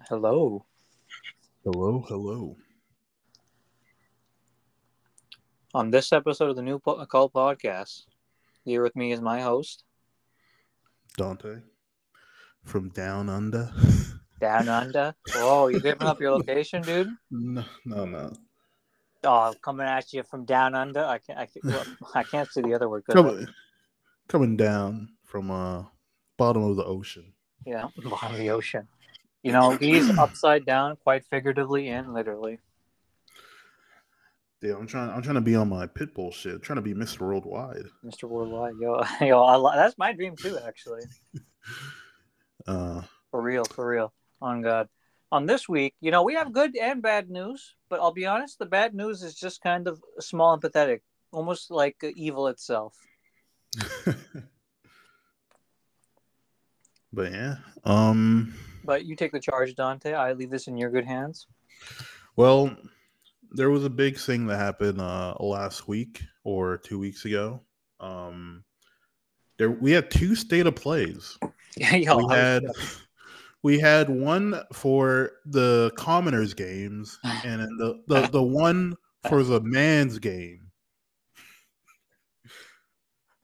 Hello. Hello, hello. On this episode of the New po- Cult Podcast, here with me is my host, Dante from Down Under. Down Under. Whoa, you're giving up your location, dude? no, no, no. Oh, coming at you from Down Under. I can't. I can't, well, I can't say the other word. could Coming, coming down from uh bottom of the ocean. Yeah, bottom of the ocean. You know, he's upside down, quite figuratively and literally. Yeah, I'm trying. I'm trying to be on my pitbull shit. trying to be Mr. Worldwide. Mr. Worldwide, yo, yo, I, that's my dream too, actually. Uh, For real, for real. On God. On this week, you know, we have good and bad news, but I'll be honest, the bad news is just kind of small and pathetic, almost like evil itself. but yeah. Um. But you take the charge, Dante. I leave this in your good hands. Well, there was a big thing that happened uh last week or two weeks ago. Um. There we had two state of plays. Yeah, yo, we had we had one for the commoners games and the, the the one for the man's game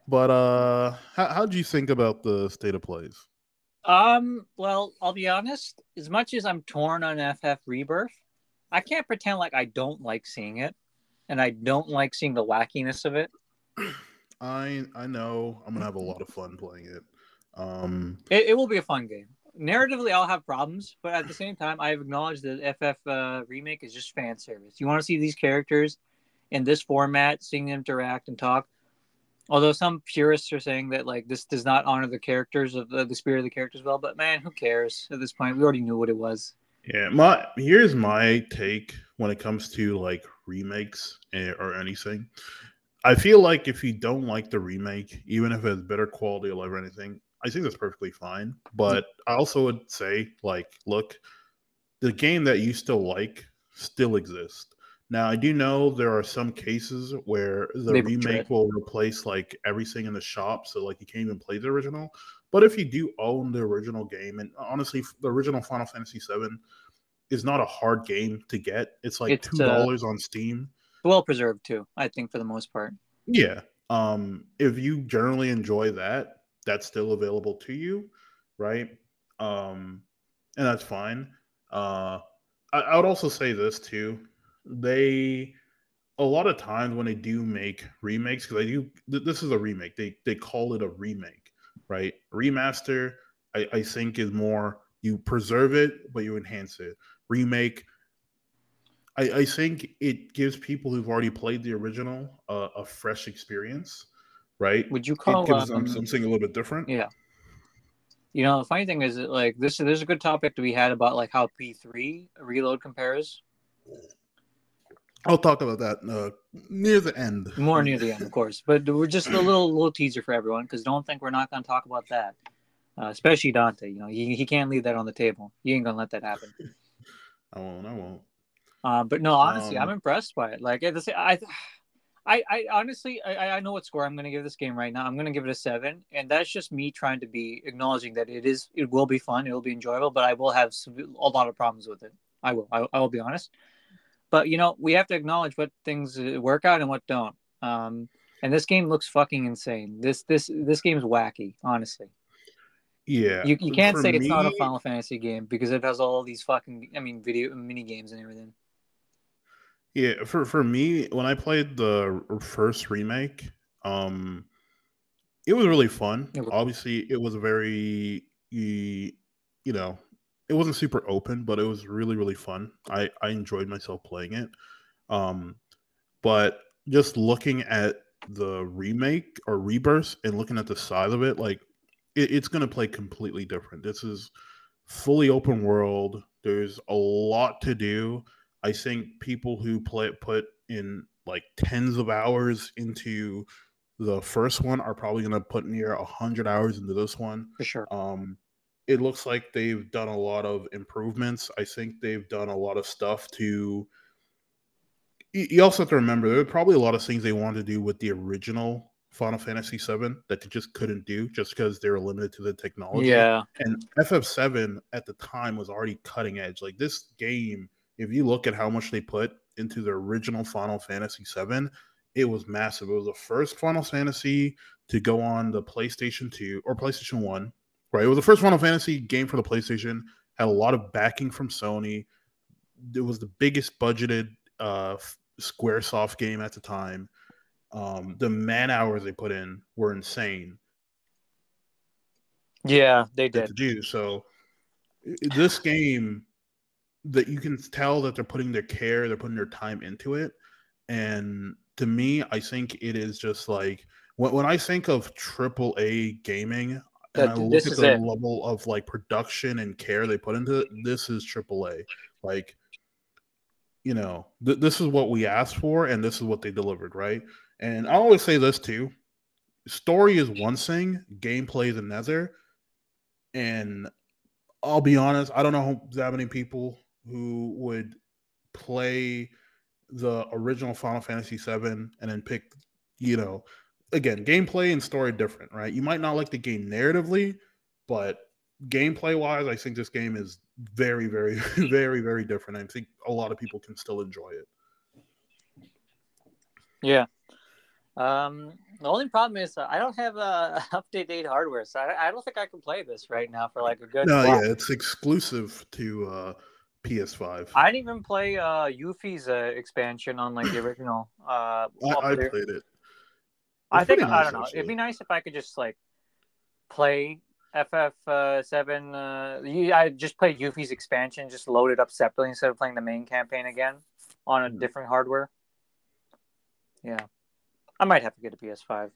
but uh how how'd you think about the state of plays Um, well, I'll be honest. As much as I'm torn on FF Rebirth, I can't pretend like I don't like seeing it, and I don't like seeing the wackiness of it. i i know i'm gonna have a lot of fun playing it um It, it will be a fun game. Narratively, I'll have problems, but at the same time, I have acknowledged that FF uh, remake is just fan service. You want to see these characters in this format, seeing them interact and talk. Although some purists are saying that like this does not honor the characters of the, the spirit of the characters well, but man, who cares at this point? We already knew what it was. yeah my here's my take when it comes to like remakes eh, or anything i feel like if you don't like the remake even if it has better quality of life or anything i think that's perfectly fine but i also would say like look the game that you still like still exists now i do know there are some cases where the They remake will replace like everything in the shop so like you can't even play the original but if you do own the original game and honestly the original final fantasy 7 is not a hard game to get it's like It's, two uh, dollars on steam Well preserved too, I think for the most part. yeah. Um, if you generally enjoy that, that's still available to you, right? Um, and that's fine. Uh, I, I would also say this too. They a lot of times when they do make remakes, because they do th- this is a remake, they they call it a remake, right? Remaster, I, I think is more you preserve it, but you enhance it. Remake, I, I think it gives people who've already played the original uh, a fresh experience, right? Would you It call gives them um, something a little bit different. Yeah. You know, the funny thing is that like this there's a good topic to be had about like how P3 reload compares. I'll talk about that uh, near the end. More near the end, of course. But we're just a little little teaser for everyone because don't think we're not gonna talk about that. Uh, especially Dante, you know, he, he can't leave that on the table. He ain't gonna let that happen. I won't. I won't. Uh, but no, honestly, I'm Um, impressed by it. Like at the sa- I, I, I honestly, I, I know what score I'm going to give this game right now. I'm going to give it a seven, and that's just me trying to be acknowledging that it is, it will be fun, it will be enjoyable, but I will have a lot of problems with it. I will, I, I will be honest. But you know, we have to acknowledge what things uh, work out and what don't. Um, and this game looks fucking insane. This, this, this game is wacky. Honestly, Yeah. you, you can't For say it's not a Final Fantasy game because it has all these fucking, I mean, video mini games and everything. Yeah, for for me, when I played the first remake, um, it was really fun. It was- Obviously, it was very, you know, it wasn't super open, but it was really really fun. I I enjoyed myself playing it. Um, but just looking at the remake or rebirth and looking at the size of it, like it, it's going to play completely different. This is fully open world. There's a lot to do. I think people who play put in like tens of hours into the first one are probably going to put near a hundred hours into this one. For sure. Um, it looks like they've done a lot of improvements. I think they've done a lot of stuff to. You also have to remember there were probably a lot of things they wanted to do with the original Final Fantasy VII that they just couldn't do just because they were limited to the technology. Yeah. And FF7 at the time was already cutting edge. Like this game, if you look at how much they put into the original Final Fantasy VII, it was massive. It was the first Final Fantasy to go on the PlayStation 2 or PlayStation 1. Right. It was the first Final Fantasy game for the PlayStation. Had a lot of backing from Sony. It was the biggest budgeted uh, SquareSoft game at the time. Um, the man hours they put in were insane. Yeah, they To did. do so, this game that you can tell that they're putting their care, they're putting their time into it, and to me, I think it is just like when, when I think of triple A gaming. And I look this at is the it. level of like production and care they put into it. This is AAA. Like, you know, th- this is what we asked for, and this is what they delivered, right? And I always say this too: story is one thing, gameplay is another. And I'll be honest, I don't know that many people who would play the original Final Fantasy VII and then pick, you know, again, gameplay and story different, right? You might not like the game narratively, but gameplay wise, I think this game is very, very, very, very different. I think a lot of people can still enjoy it. Yeah. Um, the only problem is uh, I don't have uh, up to date hardware, so I, I don't think I can play this right now for like a good. No, while. yeah, it's exclusive to uh, PS5. I didn't even play uh Yuffie's uh, expansion on like the original. Uh, I, I played it. I think pretty I don't know. actually. It'd be nice if I could just like play FF uh, seven. Uh, I just play Yuffie's expansion, just load it up separately instead of playing the main campaign again on a Mhm. different hardware. Yeah, I might have to get a PS5.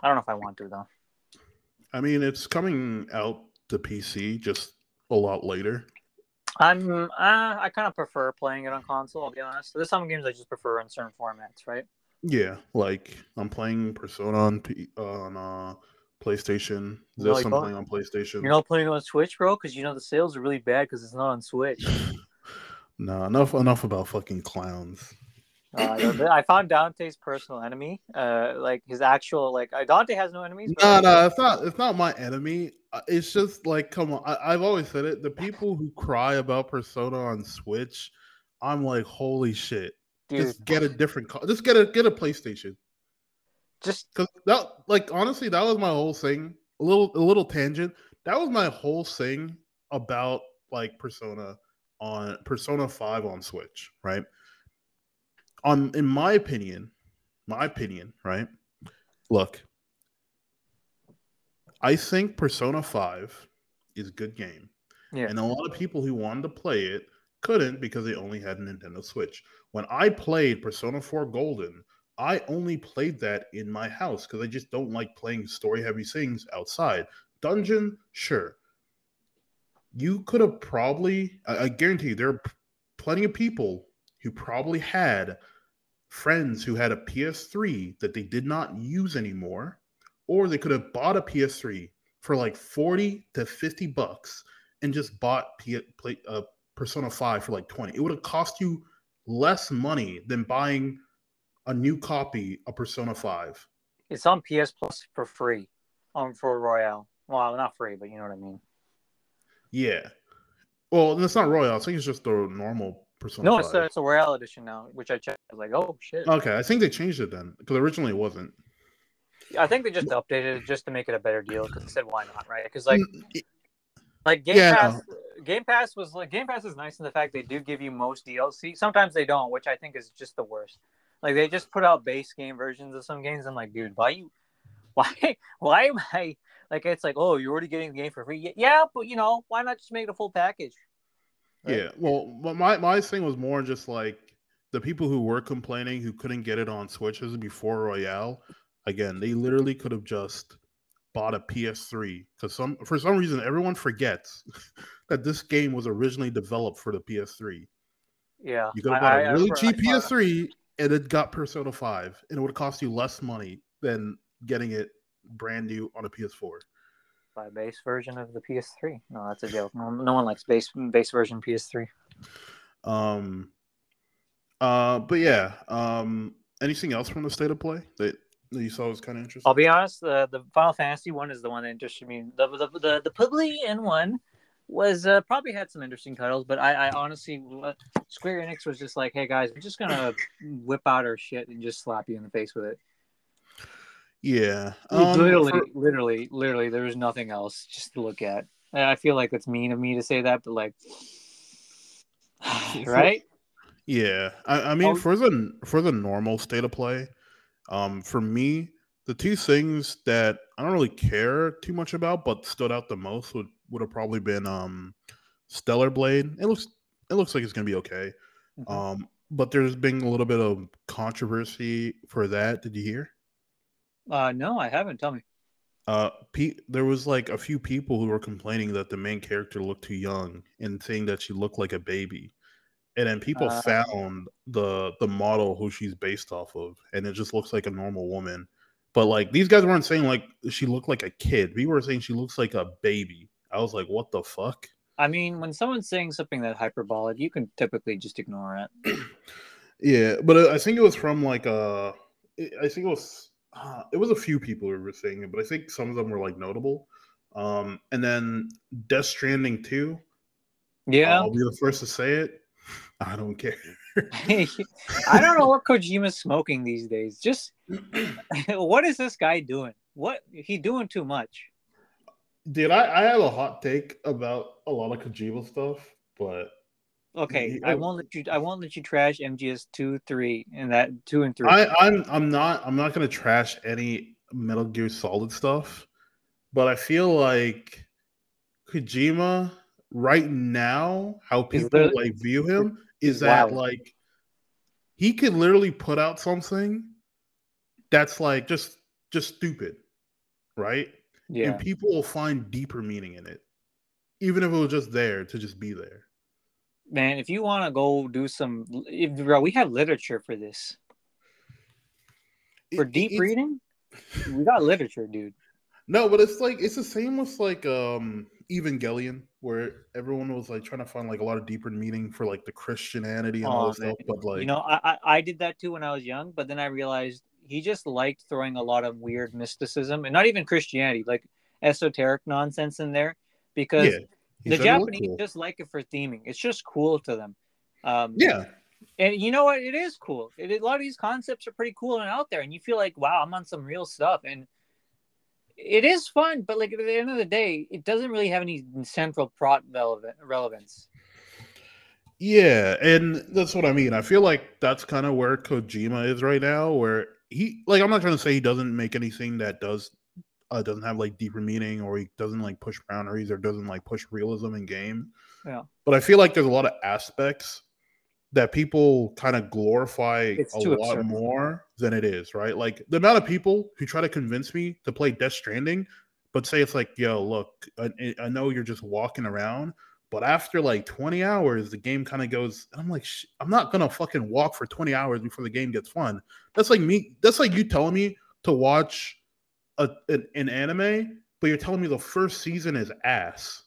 I don't know if I want to though. I mean, it's coming out to PC just a lot later. I'm uh, I kind of prefer playing it on console. I'll be honest. There's some games I just prefer in certain formats, right? Yeah, like I'm playing Persona on P- on uh, PlayStation. No, This you I'm don't. playing on PlayStation. You're not playing on Switch, bro, because you know the sales are really bad because it's not on Switch. no, enough enough about fucking clowns. Uh, I found Dante's personal enemy. Uh, like his actual like uh, Dante has no enemies. No, like, no, it's not. It's not my enemy. Uh, It's just like, come on. I, I've always said it. The people who cry about Persona on Switch, I'm like, holy shit. Dude, Just get a different. Co- just get a get a PlayStation. just Because that, like, honestly, that was my whole thing. A little, a little tangent. That was my whole thing about like Persona on Persona Five on Switch, right? On, in my opinion, my opinion, right? Look, I think Persona Five is a good game, yeah. and a lot of people who wanted to play it couldn't because they only had a Nintendo Switch. When I played Persona 4 Golden, I only played that in my house because I just don't like playing story heavy things outside. Dungeon, sure. You could have probably, I, I guarantee you, there are plenty of people who probably had friends who had a PS3 that they did not use anymore, or they could have bought a PS3 for like 40 to 50 bucks and just bought P- play, uh, Persona 5 for like 20. It would have cost you less money than buying a new copy of Persona 5. It's on PS Plus for free, on for Royale. Well, not free, but you know what I mean. Yeah. Well, it's not Royale. I think it's just the normal Persona No, 5. it's a, it's a Royale edition now, which I checked. I was like, oh shit. Okay, I think they changed it then because originally it wasn't. I think they just updated it just to make it a better deal because they said why not, right? Because like Mm, like Game Yeah, Pass, Game Pass was like Game Pass is nice in the fact they do give you most DLC. Sometimes they don't, which I think is just the worst. Like they just put out base game versions of some games. I'm like, dude, why you, why, why am I like? It's like, oh, you're already getting the game for free. Yeah, but you know, why not just make it a full package? Right? Yeah. Well, my my thing was more just like the people who were complaining who couldn't get it on Switches before Royale. Again, they literally could have just bought a PS3 because some for some reason everyone forgets that this game was originally developed for the PS3. Yeah, You could have bought I- a really cheap I saw that. PS3 and it got Persona 5, and it would cost you less money than getting it brand new on a PS4. by base version of the PS3. No, that's a joke. No, no one likes base base version PS3. Um, uh, but yeah. Um, anything else from the state of play that that you saw was kind of interesting? I'll be honest. The the Final Fantasy one is the one that interested me. The the the, the Publian one was uh, probably had some interesting titles, but I, I honestly Square Enix was just like, hey guys, we're just gonna whip out our shit and just slap you in the face with it. Yeah, um, literally, for... literally, literally, there was nothing else just to look at. I feel like it's mean of me to say that, but like, right? Yeah, I, I mean, oh. for the for the normal state of play, um, for me, the two things that I don't really care too much about, but stood out the most would would have probably been um, Stellar Blade. It looks it looks like it's gonna be okay. Mm-hmm. Um, but there's been a little bit of controversy for that. Did you hear? Uh, no, I haven't. Tell me. Uh, Pete, there was like a few people who were complaining that the main character looked too young and saying that she looked like a baby and then people uh, found the the model who she's based off of and it just looks like a normal woman. But like these guys weren't saying like she looked like a kid. We were saying she looks like a baby. I was like what the fuck? I mean when someone's saying something that hyperbolic you can typically just ignore it. Yeah but uh, i think it was from like uh i think it was uh, it was a few people who were saying it but i think some of them were like notable. Um and then death stranding 2 yeah. i'll be the first to say it I don't care. I don't know what Kojima's smoking these days. Just what is this guy doing? What he doing too much? Dude, I, I have a hot take about a lot of Kojima stuff, but okay, he, I won't let you. I won't let you trash MGS two, three, and that two and three. I, I'm I'm not I'm not gonna trash any Metal Gear Solid stuff, but I feel like Kojima right now, how people like view him is that wow. like he can literally put out something that's like just just stupid, right? Yeah. And people will find deeper meaning in it, even if it was just there to just be there. Man, if you want to go do some, if, bro, we have literature for this. For it, deep reading, we got literature, dude. No, but it's like it's the same with like um Evangelion, where everyone was like trying to find like a lot of deeper meaning for like the Christianity and oh, all this stuff. But like, you know, I, I did that too when I was young, but then I realized he just liked throwing a lot of weird mysticism and not even Christianity, like esoteric nonsense in there, because yeah, the Japanese cool. just like it for theming. It's just cool to them. Um, yeah. And you know what? It is cool. It, a lot of these concepts are pretty cool and out there, and you feel like, wow, I'm on some real stuff. And it is fun, but like at the end of the day, it doesn't really have any central plot relevant relevance. Yeah, and that's what I mean. I feel like that's kind of where Kojima is right now, where he like I'm not trying to say he doesn't make anything that does uh, doesn't have like deeper meaning or he doesn't like push boundaries or doesn't like push realism in game. Yeah. But I feel like there's a lot of aspects that people kind of glorify it's a lot absurd. more than it is, right? Like the amount of people who try to convince me to play Death Stranding, but say it's like, yo, look, I, I know you're just walking around, but after like 20 hours, the game kind of goes. I'm like, I'm not gonna fucking walk for 20 hours before the game gets fun. That's like me. That's like you telling me to watch a, an, an anime, but you're telling me the first season is ass.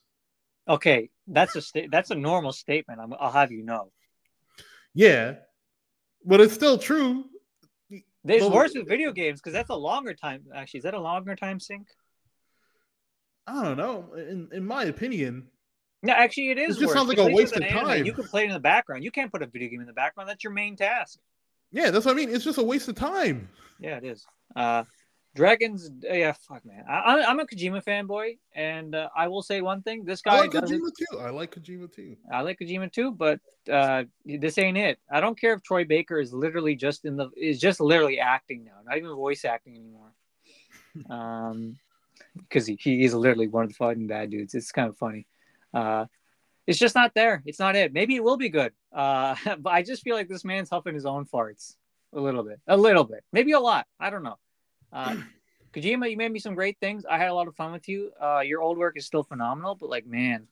Okay, that's a sta- that's a normal statement. i will have you know. Yeah, but it's still true. There's but, worse with video games because that's a longer time. Actually, is that a longer time sink? I don't know. In in my opinion, no, actually, it is. It just sounds like a waste of anime, time. You can play it in the background. You can't put a video game in the background. That's your main task. Yeah, that's what I mean. It's just a waste of time. Yeah, it is. Uh, Dragons, yeah, fuck, man. I, am a Kojima fanboy, and uh, I will say one thing: this guy. I like Kojima too. I like Kojima too. I like Kojima too, but uh, this ain't it. I don't care if Troy Baker is literally just in the is just literally acting now, not even voice acting anymore. um, because he, he is literally one of the fucking bad dudes. It's kind of funny. Uh, it's just not there. It's not it. Maybe it will be good. Uh, but I just feel like this man's huffing his own farts a little bit, a little bit, maybe a lot. I don't know. Uh, Kojima, you made me some great things. I had a lot of fun with you. Uh, your old work is still phenomenal, but like, man,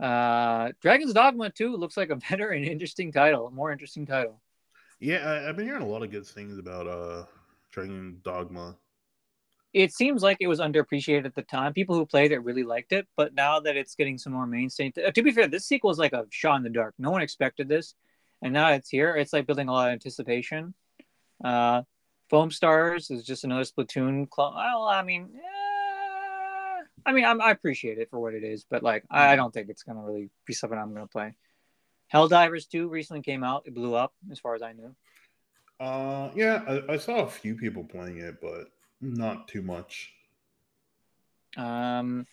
uh, Dragon's Dogma 2 looks like a better and interesting title, a more interesting title. Yeah, I, have been hearing a lot of good things about uh, Dragon Dogma. It seems like it was underappreciated at the time. People who played it really liked it, but now that it's getting some more mainstream, to, uh, to be fair, this sequel is like a shot in the dark. No one expected this, and now it's here. It's like building a lot of anticipation. Uh, Foam Stars is just another Splatoon clone. Well, I mean, eh, I mean, I'm, I appreciate it for what it is, but like, I, I don't think it's gonna really be something I'm gonna play. Helldivers 2 recently came out. It blew up, as far as I knew. Uh, yeah, I, I saw a few people playing it, but not too much. Um,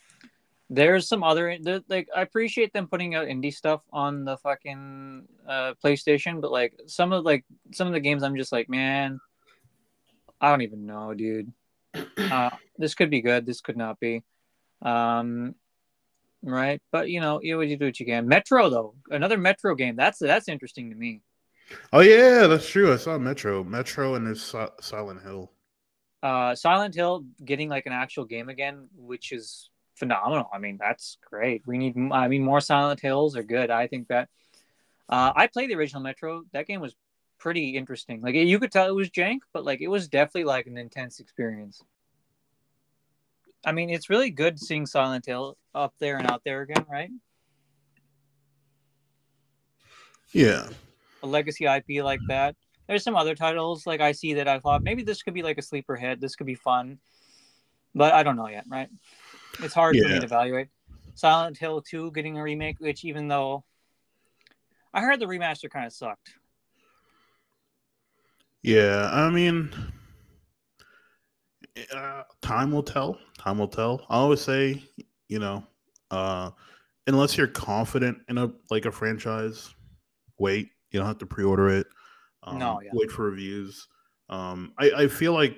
there's some other like I appreciate them putting out indie stuff on the fucking uh, PlayStation, but like some of like some of the games, I'm just like, man, I don't even know, dude. Uh, this could be good. This could not be. Um, right, but you know, you you do what you can. Metro though, another Metro game. That's that's interesting to me. Oh yeah, that's true. I saw Metro, Metro, and there's Si- Silent Hill. uh Silent Hill getting like an actual game again, which is phenomenal. I mean, that's great. We need I mean more Silent Hills are good. I think that uh I played the original Metro. That game was pretty interesting. Like you could tell it was jank, but like it was definitely like an intense experience. I mean, it's really good seeing Silent Hill up there and out there again, right? Yeah, A legacy IP like that. There's some other titles like I see that I thought maybe this could be like a sleeper hit. This could be fun, but I don't know yet. Right? It's hard for me to evaluate. Silent Hill 2 getting a remake, which even though I heard the remaster kind of sucked. Yeah. I mean, uh, time will tell. Time will tell. I always say, you know, uh, unless you're confident in a like a franchise, wait. You don't have to pre-order it. Um, No, yeah. Wait for reviews. Um, I, I feel like,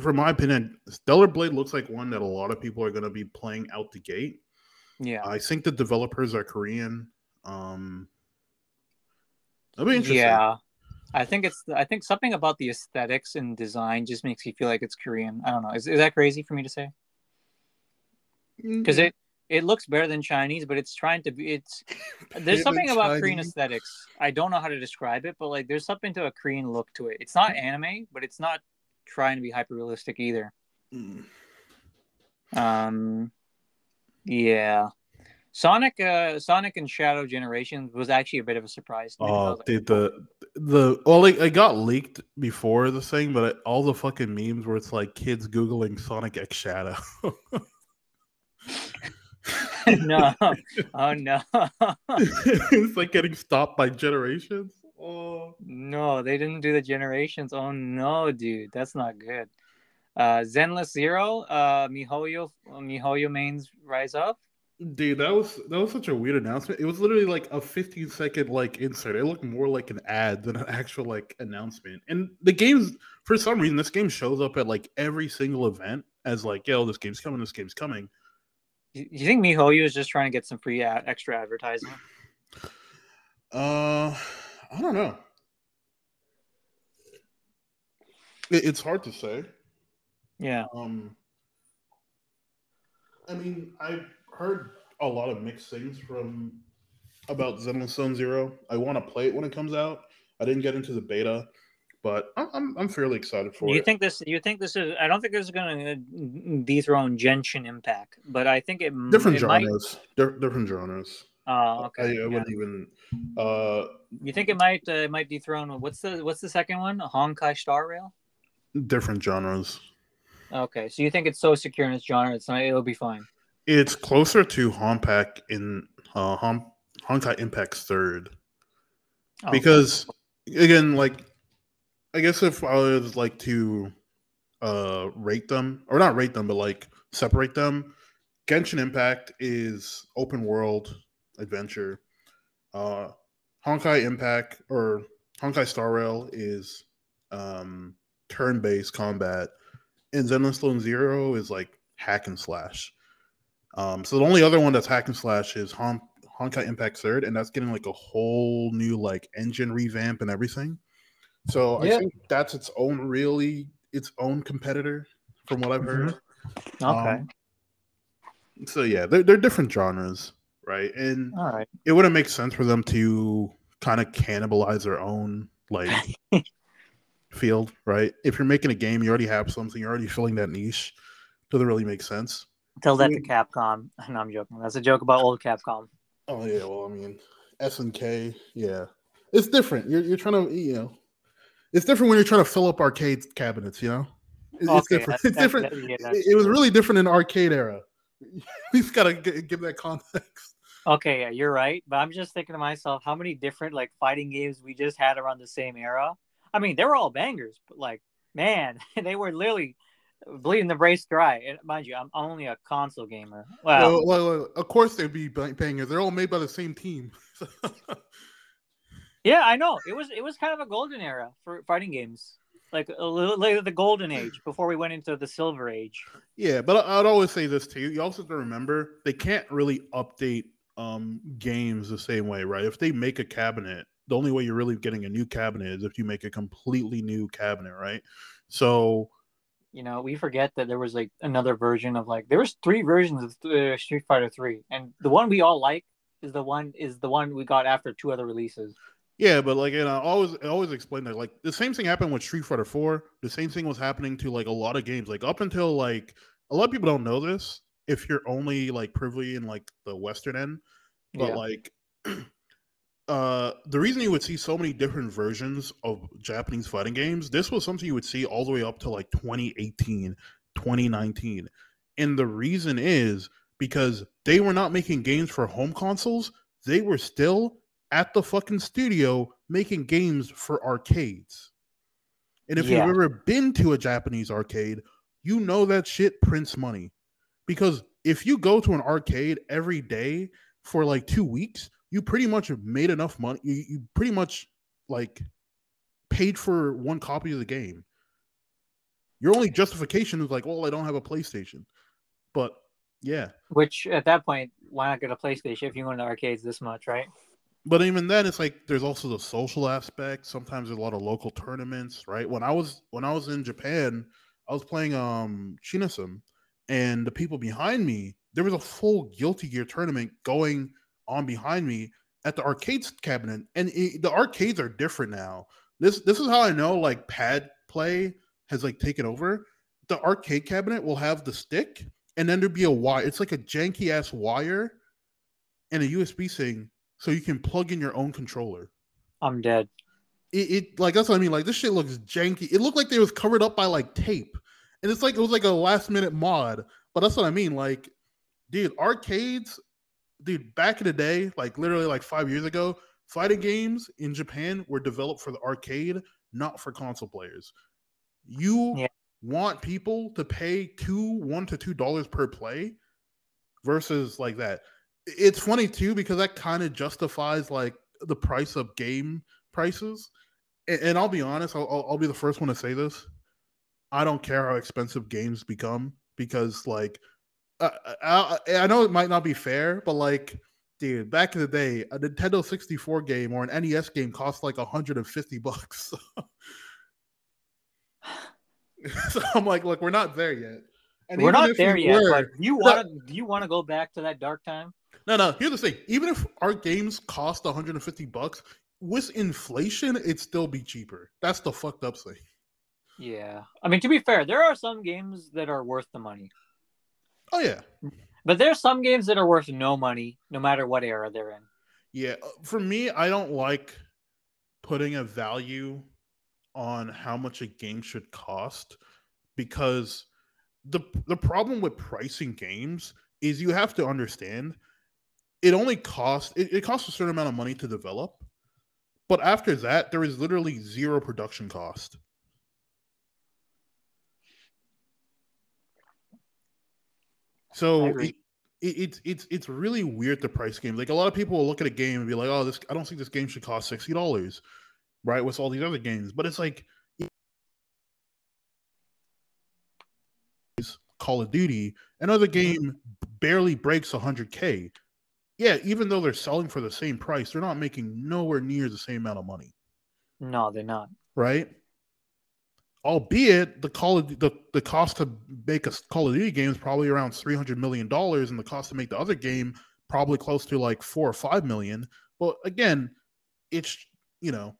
from my opinion, Stellar Blade looks like one that a lot of people are going to be playing out the gate. Yeah. I think the developers are Korean. Um, that'll be interesting. Yeah. I think it's I think something about the aesthetics and design just makes me feel like it's Korean. I don't know. Is, is that crazy for me to say? Because it it looks better than Chinese, but it's trying to be it's there's something about Korean aesthetics. I don't know how to describe it, but like there's something to a Korean look to it. It's not anime, but it's not trying to be hyper realistic either. Mm. Um yeah. Sonic uh Sonic and Shadow Generations was actually a bit of a surprise to me. 'cause I was Oh, like, dude, the the well, like it got leaked before the thing, but it, all the fucking memes where it's like kids googling Sonic X Shadow. no. Oh no. it's like getting stopped by generations. Oh, No, they didn't do the generations. Oh no, dude, that's not good. Uh, Zenless Zero, uh, Mihoyo, Mihoyo mains rise up. Dude, that was that was such a weird announcement. It was literally like a 15 second like insert. It looked more like an ad than an actual like announcement. And the game's for some reason this game shows up at like every single event as like, yo, this game's coming, this game's coming. You think Mihoyo is just trying to get some free ad- extra advertising? Uh, I don't know. It, it's hard to say. Yeah, Um, I mean, I've heard a lot of mixed things from about Zenless Zone Zero. I want to play it when it comes out. I didn't get into the beta, but I'm I'm, I'm fairly excited for you it. think this? You think this is? I don't think this is going to dethrone Genshin Impact, but I think it different it might- genres, Di- different genres. Oh, okay. I yeah. wouldn't even. Uh, You think it might uh, it might dethrone? What's the what's the second one? Honkai Star Rail. different genres. Okay, so you think it's so secure in its genre, it's not, it'll be fine. It's closer to Honpak in uh, Hon- Honkai Impact's third. Oh, because again like i guess if i was like to uh rate them or not rate them but like separate them genshin impact is open world adventure. Uh honkai impact or honkai star rail is um turn-based combat. And zenless zone zero is like hack and slash um so the only other one that's hack and slash is Hon- Honkai Impact Third, and that's getting like a whole new like engine revamp and everything. So Yeah. I think that's its own really its own competitor, from what I've heard. okay, Um, so yeah, they're they're different genres, right? And all right. it wouldn't make sense for them to kind of cannibalize their own like field, right? If you're making a game, you already have something, you're already filling that niche. Doesn't really make sense. Tell that to Mm. Capcom. No, I'm joking. That's a joke about old Capcom. Oh yeah, well, I mean, S and K, yeah, it's different. You're you're trying to, you know, it's different when you're trying to fill up arcade cabinets. You know, it's Okay, different. that- it's different. that- yeah, it, it was really different in arcade era. we just gotta g- give that context. Okay, yeah, you're right. But I'm just thinking to myself, how many different like fighting games we just had around the same era? I mean, they were all bangers, but like, man, they were literally bleeding the race dry. And mind you, I'm only a console gamer. Well, Well, well, well, of course they'd be bang- bangers. They're all made by the same team. yeah, I know. It was it was kind of a golden era for fighting games, like a little later the golden age before we went into the silver age. Yeah, but I'd always say this too. You also have to remember they can't really update um games the same way, right? If they make a cabinet, the only way you're really getting a new cabinet is if you make a completely new cabinet, right? So You know, we forget that there was like another version of like there was three versions of uh, Street Fighter Three, and the one we all like is the one is the one we got after two other releases. yeah, but like and I always I always explain that like the same thing happened with Street Fighter 4. The same thing was happening to like a lot of games. Like up until like a lot of people don't know this if you're only like privy in like the western end. but Yeah. like uh the reason you would see so many different versions of japanese fighting games this was something you would see all the way up to like 2018 2019 and the reason is because they were not making games for home consoles. They were still at the fucking studio making games for arcades. And if Yeah. you've ever been to a japanese arcade you know that shit prints money. Because if you go to an arcade every day for like two weeks, you pretty much have made enough money. You, you pretty much like paid for one copy of the game. Your only justification is like, well, I don't have a PlayStation. But yeah, Which at that point, why not get a PlayStation if you go to arcades this much, right? but even then, it's like there's also the social aspect. Sometimes there's a lot of local tournaments, right? When I was when I was in Japan, I was playing um Shinasum, and the people behind me, there was a full Guilty Gear tournament going on behind me at the arcades cabinet, and it, the arcades are different now. This this is how I know like pad play has like taken over. The arcade cabinet will have the stick, and then there'd be a wire. It's like a janky ass wire and a USB thing, so you can plug in your own controller I'm dead. it, it like that's what I mean. Like this shit looks janky. It looked like they was covered up by like tape, and it's like it was like a last minute mod. But that's what I mean. Like, dude, arcades, dude, back in the day, like literally like five years ago, fighting games in Japan were developed for the arcade, not for console players. You Yeah. want people to pay two, one to two dollars per play versus like that. It's funny too because that kind of justifies like the price of game prices. And, and I'll be honest, I'll, I'll, I'll be the first one to say this. I don't care how expensive games become because, like, I, I, I know it might not be fair, but like, dude, back in the day, a Nintendo 64 game or an NES game cost like 150 bucks. so I'm like, look, we're not there yet. And We're not if we there yet. were- But you want to? Do you want to go back to that dark time? No, no. Here's the thing: even if our games cost 150 bucks, with inflation, it'd still be cheaper. That's the fucked up thing. Yeah. I mean, to be fair, there are some games that are worth the money, Oh yeah, but there's some games that are worth no money, no matter what era they're in. yeah. uh, For me, I don't like putting a value on how much a game should cost because the the problem with pricing games is you have to understand it only costs it, it costs a certain amount of money to develop but after that there is literally zero production cost so it, it, it's it's it's really weird to price games like a lot of people will look at a game and be like oh this i don't think this game should cost $60 right with all these other games but it's like Call of Duty, another mm-hmm. game barely breaks 100k. Yeah, even though they're selling for the same price, they're not making nowhere near the same amount of money, No, they're not. right? Albeit the Call of the, the cost to make a Call of Duty game is probably around 300 million dollars, and the cost to make the other game probably close to like four or five million. But again, it's you know,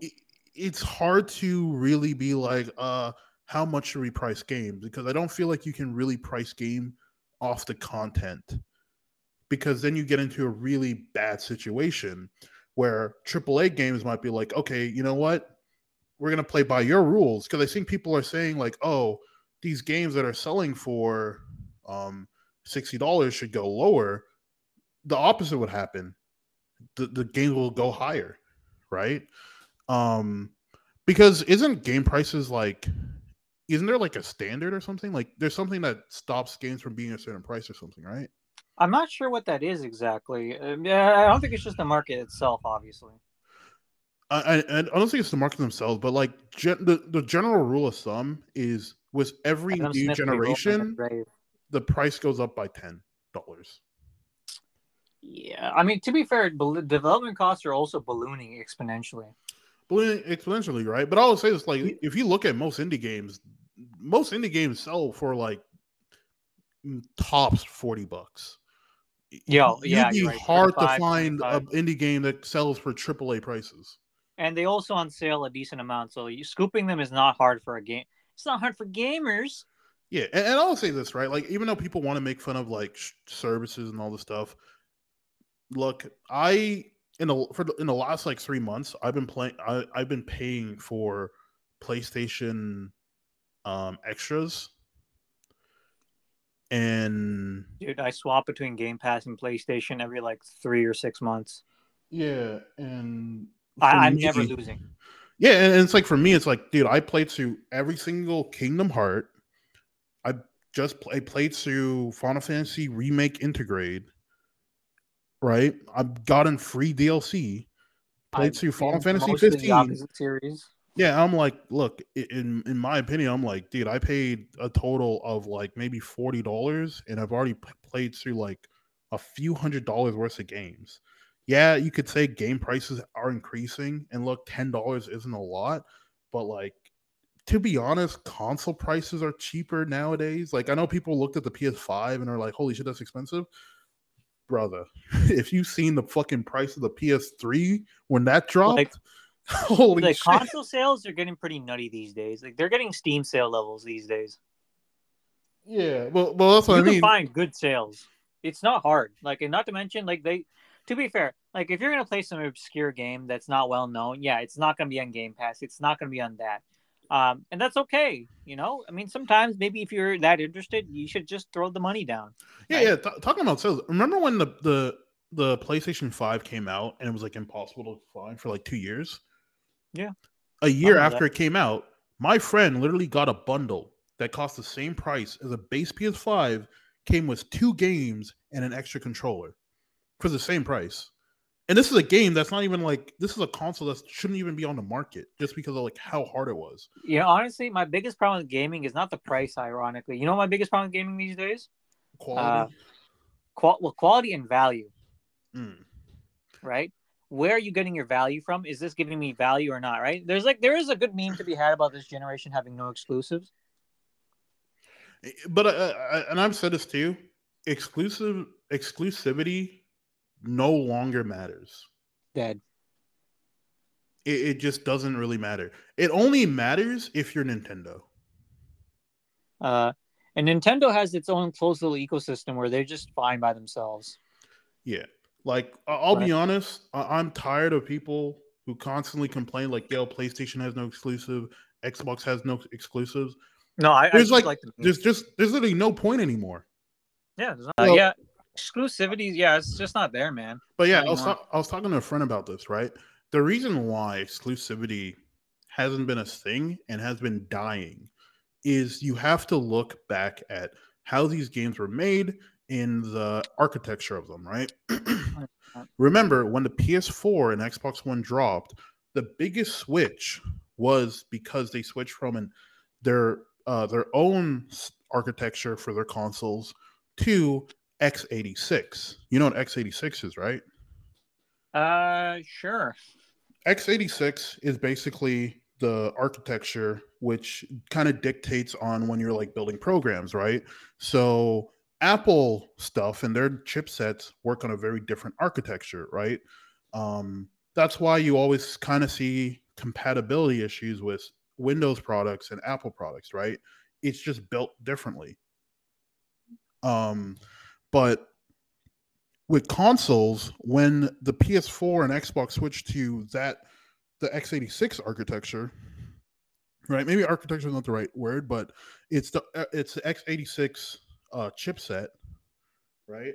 it, it's hard to really be like, uh, how much should we price games? Because I don't feel like you can really price game off the content. Because then you get into a really bad situation where AAA games might be like, okay, you know what? We're gonna play by your rules because I think people are saying like, oh, these games that are selling for um sixty dollars should go lower. The opposite would happen. The the games will go higher, right? Um, because isn't game prices like isn't there like a standard or something? Like there's something that stops games from being a certain price or something, right? I'm not sure what that is exactly. Um, I don't think it's just the market itself, obviously. I, I, I don't think it's the market themselves, but like gen, the the general rule of thumb is with every Adam new Smith will be rolling in the generation, the price goes up by ten dollars. Yeah, I mean to be fair, development costs are also ballooning exponentially. Ballooning exponentially, right? But I would say this: like, if you look at most indie games, most indie games sell for like mm, tops forty bucks. Yo, You'd yeah, be right, hard to find an indie game that sells for AAA prices. And they also on sale a decent amount. So you, scooping them is not hard for a game. It's not hard for gamers. Yeah, and, and I'll say this right, like even though people want to make fun of like sh- services and all this stuff, look, I in the for the, in the last like three months, I've been playing. I I've been paying for PlayStation um extras, and Dude, I swap between Game Pass and PlayStation every like three or six months. yeah, and I, I'm never losing. Yeah, and it's like for me, it's like, dude, I played through every single Kingdom Heart. I just play, played through Final Fantasy Remake Intergrade. Right, I've gotten free DLC. Played I've through Final Fantasy most of the 15. series. Yeah, I'm like, look, in in my opinion, I'm like, dude, I paid a total of like maybe forty dollars, and I've already played through like a few hundred dollars worth of games. Yeah, you could say game prices are increasing, and look, ten dollars isn't a lot, but like, to be honest, console prices are cheaper nowadays. Like, I know people looked at the PS5 and are like, holy shit, that's expensive. Brother, if you've seen the fucking price of the PS3 when that dropped, Like- holy the shit. console sales are getting pretty nutty these days. Like they're getting Steam sale levels these days. Yeah, well, well, that's what you I can mean. find good sales. It's not hard. Like, and not to mention, like they. To be fair, like if you're gonna play some obscure game that's not well known, yeah, it's not gonna be on Game Pass. It's not gonna be on that, um, and that's okay. You know, I mean, sometimes maybe if you're that interested, you should just throw the money down. Yeah, right? yeah. T- talking about sales, remember when the the the PlayStation Five came out and it was like impossible to find for like two years? Yeah. a year after it came out, my friend literally got a bundle that cost the same price as a base PS5, came with two games and an extra controller for the same price. And this is a game that's not even like this is a console that shouldn't even be on the market just because of like how hard it was. You know, honestly, my biggest problem with gaming is not the price. Ironically, you know, my biggest problem with gaming these days, Quality. Qual- well, quality and value. Mm. right? Where are you getting your value from? Is this giving me value or not? Right? There's like there is a good meme to be had about this generation having no exclusives. But uh, uh, and I've said this too, exclusive exclusivity no longer matters. Dead. It, it just doesn't really matter. It only matters if you're Nintendo. Uh, and Nintendo has its own close little ecosystem where they're just fine by themselves. Yeah. Like I- I'll be honest, I- I'm tired of people who constantly complain like, "Yo, PlayStation has no exclusive, Xbox has no exclusives." No, I, I There's just like- like the. There's just there's literally no point anymore. yeah, there's not, Well- yeah, exclusivities. Yeah, it's just not there, man. But yeah, I was, ta- I was talking to a friend about this, right? The reason why exclusivity hasn't been a thing and has been dying is you have to look back at how these games were made in the architecture of them, right? Remember when the PS4 and Xbox One dropped, the biggest switch was because they switched from an, their uh, their own architecture for their consoles to x86. You know what x86 is, right? Uh, sure. x86 is basically the architecture which kind of dictates on when you're like building programs right so apple stuff and their chipsets work on a very different architecture right um, that's why you always kind of see compatibility issues with windows products and apple products right it's just built differently um, but with consoles, when the PS4 and Xbox switched to that the x86 architecture, right? Maybe architecture is not the right word, but it's the uh, it's the x86 uh, chipset, right?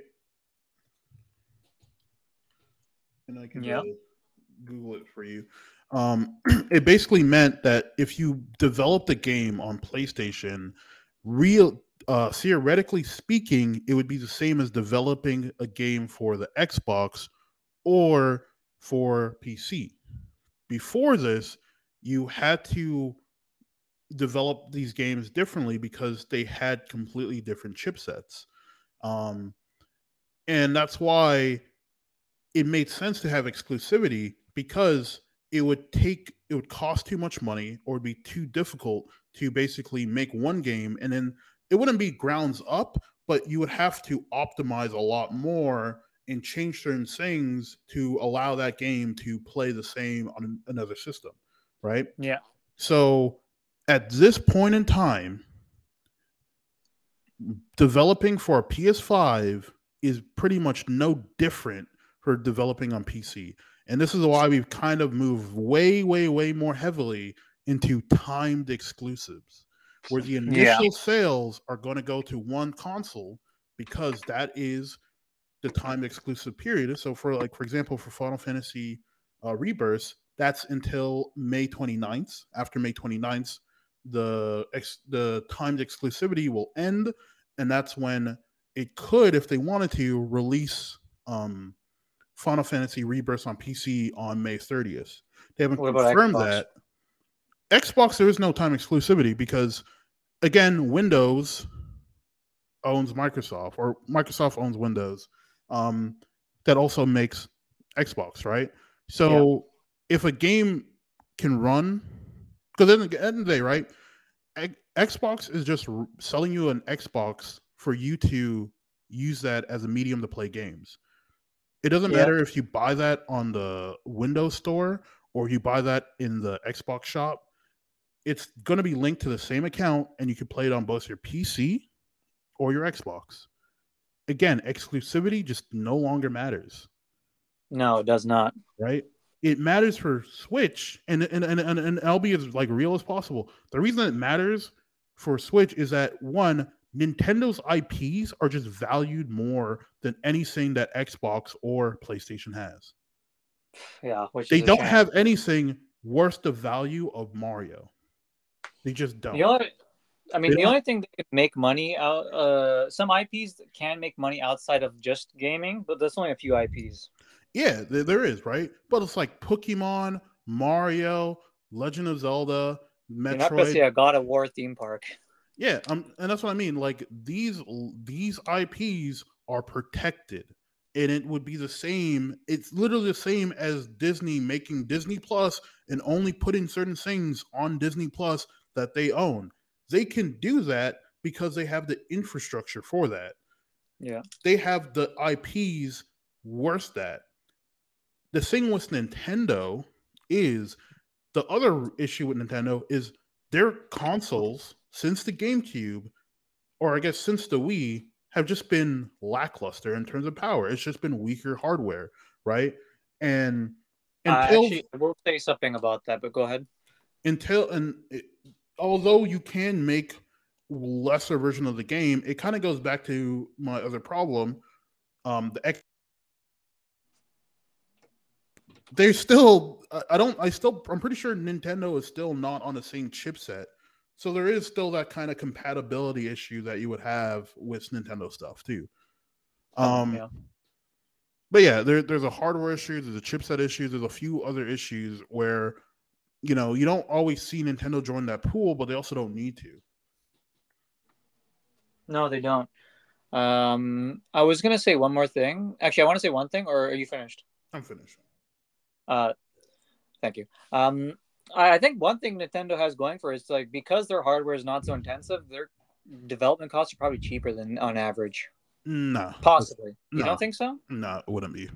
And I can Yeah. uh, Google it for you. Um, it basically meant that if you developed a game on PlayStation, real uh, theoretically speaking, it would be the same as developing a game for the Xbox or for PC. Before this, you had to develop these games differently because they had completely different chipsets. Um, and that's why it made sense to have exclusivity because it would take it would cost too much money or be too difficult to basically make one game and then it wouldn't be grounds up but you would have to optimize a lot more and change certain things to allow that game to play the same on another system right Yeah. so at this point in time, developing for a PS5 is pretty much no different for developing on PC. And this is why we've kind of moved way, way, way more heavily into timed exclusives, where the initial sales are going to go to one console because that is the time exclusive period. So for like, for example, for Final Fantasy uh, Rebirth, that's until May 29th. After May 29th, the ex- the timed exclusivity will end, and that's when it could, if they wanted to, release um, Final Fantasy Rebirth on PC on May 30th. They haven't confirmed Xbox? that. Xbox, there is no time exclusivity because, again, Windows owns Microsoft, or Microsoft owns Windows. Um, that also makes Xbox, right? So if a game can run, because at the end of the day, right? X- Xbox is just r- selling you an Xbox for you to use that as a medium to play games. It doesn't Yeah. matter if you buy that on the Windows Store or you buy that in the Xbox shop. It's going to be linked to the same account, and you can play it on both your PC or your Xbox. Again, exclusivity just no longer matters No, it does not. right? It matters for Switch, and and and and, and I'll be as like real as possible. The reason it matters for Switch is that one, Nintendo's IPs are just valued more than anything that Xbox or PlayStation has. Yeah, which They don't shame. have anything worth the value of Mario. They just don't. The only, I mean, They the don't- only thing that can make money out, uh, some IPs can make money outside of just gaming, but there's only a few IPs. Yeah, there, there is, right? But it's like Pokemon, Mario, Legend of Zelda, You're not gonna see a God of War theme park. Yeah, um, and that's what I mean. Like these these IPs are protected, and it would be the same. It's literally the same as Disney making Disney Plus and only putting certain things on Disney Plus that they own. They can do that because they have the infrastructure for that. Yeah. They have the IPs worth that. The thing with Nintendo is the other issue with Nintendo is their consoles since the GameCube, or I guess since the Wii, have just been lackluster in terms of power. It's just been weaker hardware, right? And until actually I will say something about that, but go ahead. until and although you can make lesser version of the game, it kind of goes back to my other problem. Um, the X, they still, I- I don't, I still, I'm pretty sure Nintendo is still not on the same chipset, so there is still that kind of compatibility issue that you would have with Nintendo stuff too. Um, yeah. but yeah, there, there's a hardware issue, there's a chipset issue, there's a few other issues where, you know, you don't always see Nintendo join that pool, but they also don't need to. No, they don't. Um, I was gonna say one more thing. Actually, I want to say one thing, or are you finished? I'm finished. Uh, thank you. Um, I, I think one thing Nintendo has going for it is like because their hardware is not so intensive, their development costs are probably cheaper than on average. No, Possibly. You No. don't think so? no, it wouldn't be.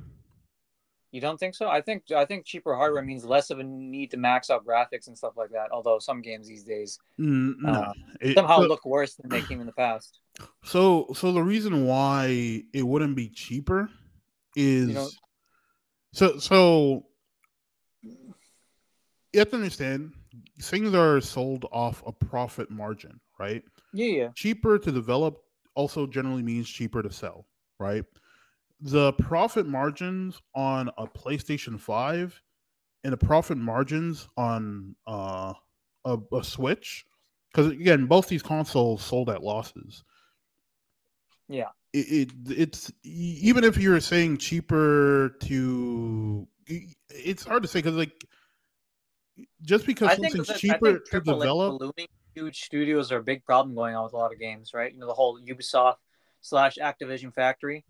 You don't think so? I think I think cheaper hardware means less of a need to max out graphics and stuff like that. Although some games these days Mm, No, Uh, It- somehow so, look worse than they came in the past. so. So the reason why it wouldn't be cheaper is know- so so. You have to understand things are sold off a profit margin, right? Yeah, yeah. Cheaper to develop also generally means cheaper to sell, right? The profit margins on a PlayStation 5 and the profit margins on uh, a, a Switch, because again, both these consoles sold at losses. Yeah. It, it it's even if you're saying cheaper to it's hard to say because like just because I something's that- cheaper to develop ballooning huge studios are a big problem going on with a lot of games, right? You know, the whole Ubisoft slash Activision factory,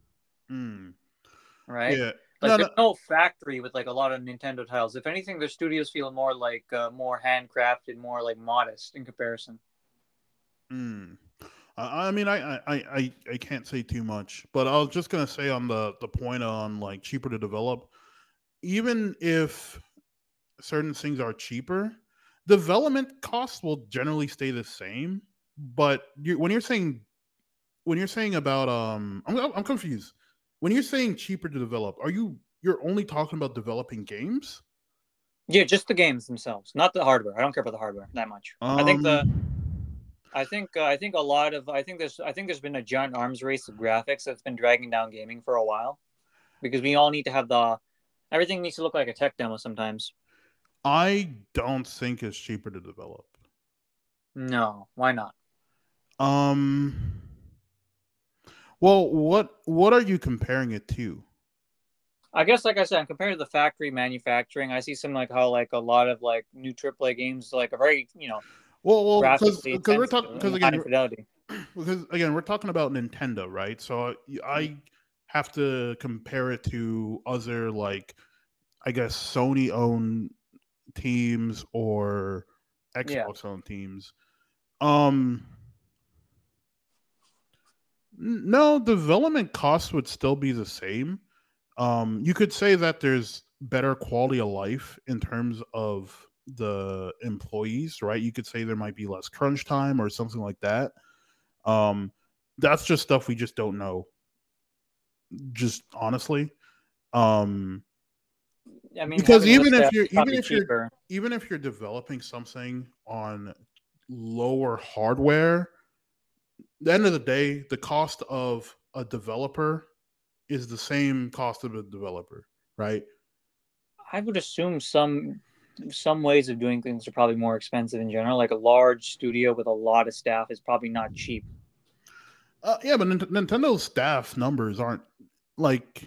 Mm, right? yeah Like No, there's no factory with like a lot of Nintendo titles. If anything, their studios feel more like uh, more handcrafted, more like modest in comparison. Mm. I I mean, I, I, I, I can't say too much, but I was just gonna say on the the point on like cheaper to develop, even if certain things are cheaper, development costs will generally stay the same. But you, when you're saying when you're saying about um, I'm I'm confused. When you're saying cheaper to develop, are you you're only talking about developing games? Yeah, just the games themselves, not the hardware. I don't care about the hardware that much. I think the Um, I think uh, I think a lot of I think there's I think there's been a giant arms race of graphics that's been dragging down gaming for a while, because we all need to have the everything needs to look like a tech demo sometimes. I don't think it's cheaper to develop. No, why not? Um. Well, what what are you comparing it to? I guess like I said, compared to the factory manufacturing, I see some like how like a lot of like new AAA games like are very you know Well, well, because we're talking because again fidelity. because again we're talking about Nintendo, right? So I- I have to compare it to other like I guess Sony owned teams or Yeah. Xbox owned teams. Um. No, development costs would still be the same. Um, you could say that there's better quality of life in terms of the employees, right? You could say there might be less crunch time or something like that. Um, that's just stuff we just don't know. Just honestly, um, I mean, Because even if you're- even if you're- even if you're developing something on lower hardware, the end of the day, the cost of a developer is the same cost of a developer, right? I would assume some some ways of doing things are probably more expensive in general. Like a large studio with a lot of staff is probably not cheap. Uh, yeah, but Nint- Nintendo's staff numbers aren't like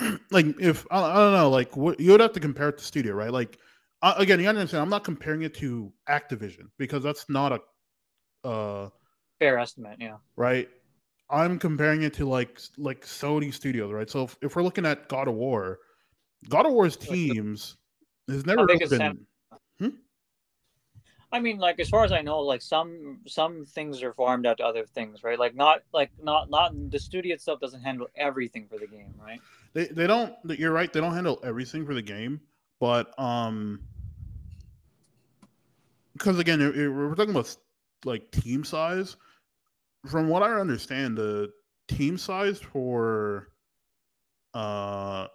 like if I, I don't know, like what you would have to compare it to studio, right? Like uh, again, you understand. I'm not comparing it to Activision because that's not a uh Fair estimate, yeah. right? I'm comparing it to like like Sony Studios, right? So if, if we're looking at God of War, God of War's teams has never big really is been. I mean, like as far as I know, like some some things are farmed out to other things, right? Like not like not not the studio itself doesn't handle everything for the game, right? They they don't. You're right. They don't handle everything for the game, but um, because again, we're talking about like team size. From what I understand, the team size for uh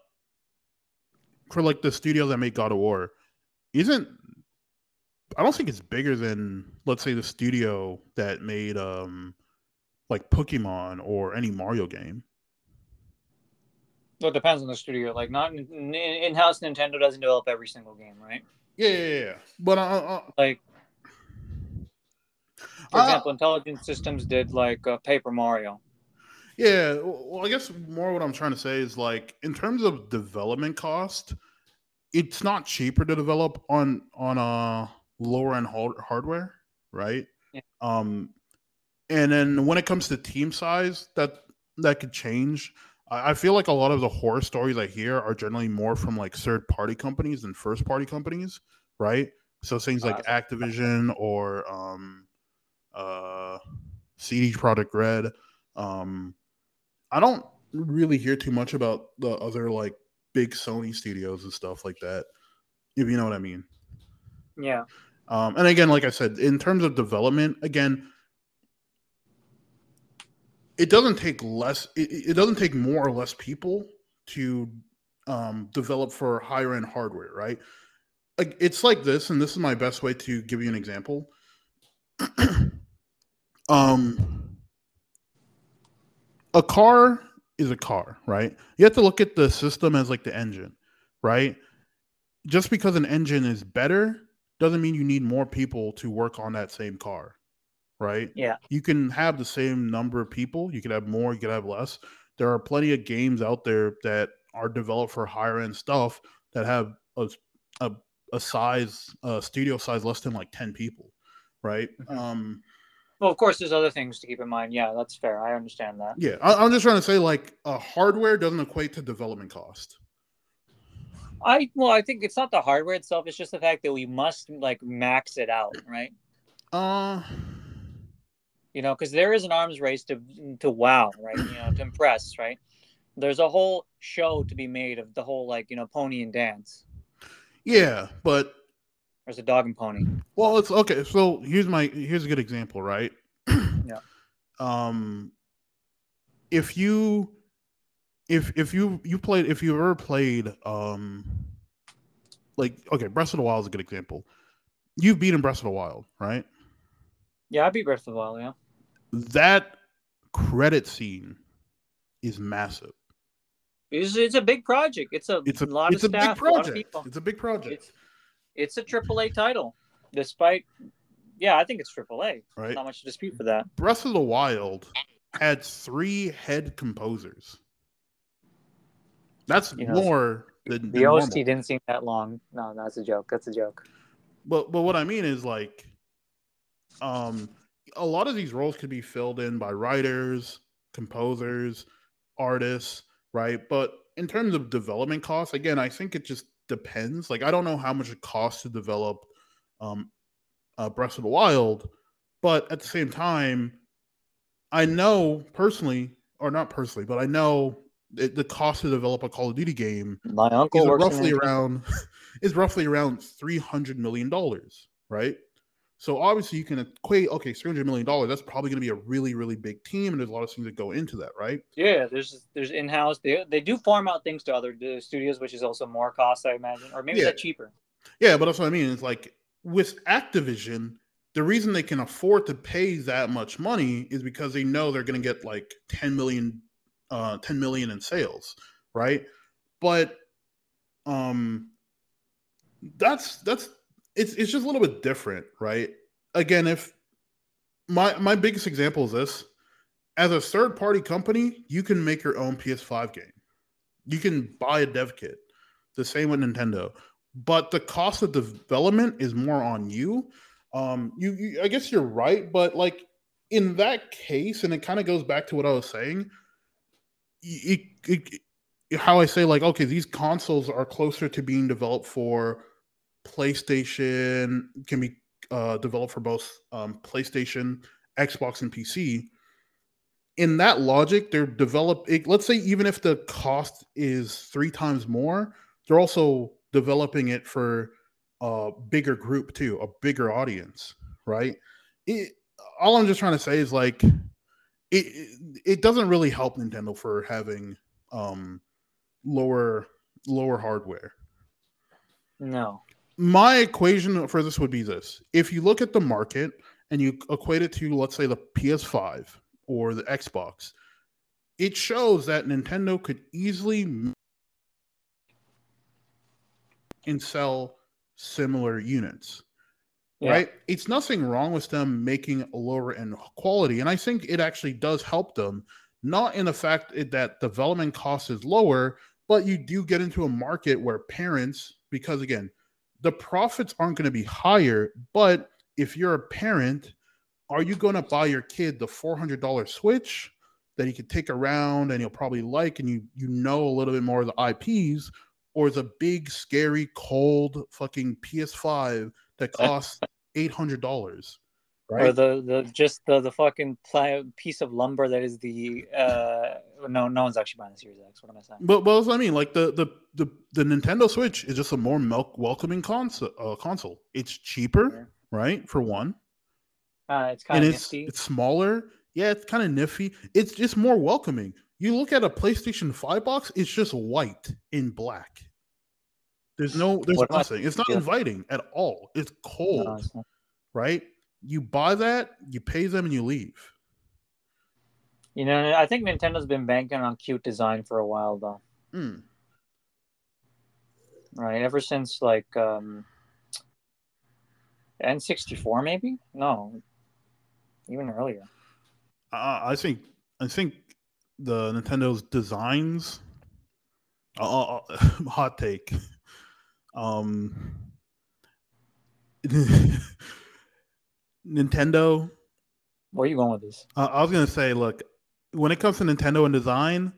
for like the studio that made God of War isn't. I don't think it's bigger than let's say the studio that made um like Pokemon or any Mario game. Well, it depends on the studio. Like not in in house, Nintendo doesn't develop every single game, right? Yeah, yeah, yeah. But uh, uh, Like for Uh, example, Intelligent Systems did like uh, Paper Mario. Yeah, well, I guess more what I'm trying to say is like in terms of development cost, it's not cheaper to develop on on a lower end hard- hardware, right? Yeah. Um, and then when it comes to team size, that that could change. I, I feel like a lot of the horror stories I hear are generally more from like third party companies than first party companies, right? So things like Uh, Activision or um, uh, CD Projekt Red. Um, I don't really hear too much about the other like big Sony studios and stuff like that. If you know what I mean. Yeah, Um, and again, like I said, in terms of development, again, it doesn't take less. It, it doesn't take more or less people to um, develop for higher end hardware, right? like, it's like this, and this is my best way to give you an example. um, a car is a car, right? You have to look at the system as like the engine, right? Just because an engine is better doesn't mean you need more people to work on that same car, right? Yeah. You can have the same number of people, you could have more, you could have less. There are plenty of games out there that are developed for higher end stuff that have a, a, a size, a studio size less than like 10 people, right? Mhm. Um, Well, of course, there's other things to keep in mind. Yeah, that's fair. I understand that. yeah, I, I'm just trying to say like uh, hardware doesn't equate to development cost. I well, I think it's not the hardware itself. It's just the fact that we must like max it out, right? Uh, You know, because there is an arms race to to wow, right? You know, to impress, right? There's a whole show to be made of the whole like you know pony and dance. yeah, but There's a dog and pony. Well, it's okay. So here's my here's a good example, right? Yeah. Um, if you if if you you played if you ever played um like okay, Breath of the Wild is a good example. You've beaten Breath of the Wild, right? Yeah, I beat Breath of the Wild. Yeah. That credit scene is massive. It's, it's a big project. It's a, It's a lot it's of a staff, big a lot of project. It's a big project, It's it's a AAA title, despite. Yeah, I think it's AAA. right? Not much to dispute for that. Breath of the Wild had three head composers. That's You know, more than, The than OST normal. didn't seem that long. No, that's a joke. That's a joke. But but what I mean is like, um, a lot of these roles could be filled in by writers, composers, artists, right? But in terms of development costs, again, I think it just depends. Like, I don't know how much it costs to develop, um, uh, Breath of the Wild, but at the same time, I know personally, or not personally, but I know it, the cost to develop a Call of Duty game My uncle is roughly around is roughly around three hundred million dollars, right? So obviously you can equate okay, three hundred million dollars. That's probably going to be a really really big team, and there's a lot of things that go into that, right? Yeah, there's there's in house. They they do farm out things to other uh, studios, which is also more cost, I imagine, or maybe Yeah. that's cheaper. Yeah, but that's what I mean. It's like with Activision, the reason they can afford to pay that much money is because they know they're going to get like 10 million uh 10 million in sales, right? But um that's that's it's it's just a little bit different, right? Again, if my my biggest example is this, as a third party company, you can make your own PS5 game. You can buy a dev kit. The same with Nintendo but the cost of development is more on you. Um, you, you I guess you're right, but like in that case, and it kind of goes back to what I was saying. It, it, it- how I say like, okay, these consoles are closer to being developed for PlayStation, can be uh, developed for both um, PlayStation, Xbox, and PC. In that logic, they're developed. Let's say even if the cost is three times more, they're also developing it for a bigger group too, a bigger audience, right? It, all I'm just trying to say is like it, it it doesn't really help Nintendo for having um lower lower hardware. No. My equation for this would be this. If you look at the market and you equate it to let's say the PS5 or the Xbox, it shows that Nintendo could easily and sell similar units. Yeah. Right? It's nothing wrong with them making a lower end quality. And I think it actually does help them, not in the fact that development cost is lower, but you do get into a market where parents, because again, the profits aren't going to be higher, but if you're a parent, are you going to buy your kid the $400 Switch that he could take around and he'll probably like and you you know a little bit more of the IPs or the big scary cold fucking PS5 that costs $800? right? Or the, the just the the fucking ply, piece of lumber that is the uh no no one's actually buying the Series X. What am I saying? But well, I mean, like the the the, the Nintendo Switch is just a more milk welcoming console. Uh, console. It's cheaper, right? For one. Uh, it's kind of it's, nifty. It's smaller. Yeah, it's kind of nifty. It's just more welcoming. You look at a PlayStation Five box; it's just white and black. There's no, there's what nothing. It's not yeah. inviting at all. It's cold, no, it's not. right? You buy that, you pay them, and you leave. You know, I think Nintendo's been banking on cute design for a while, though. Mm. Right, ever since like um, N64, maybe? No, even earlier. Uh, I think, I think the Nintendo's designs. Uh, hot take. Um, Nintendo Where are you going with this? Uh, I was gonna say, look, when it comes to Nintendo and design,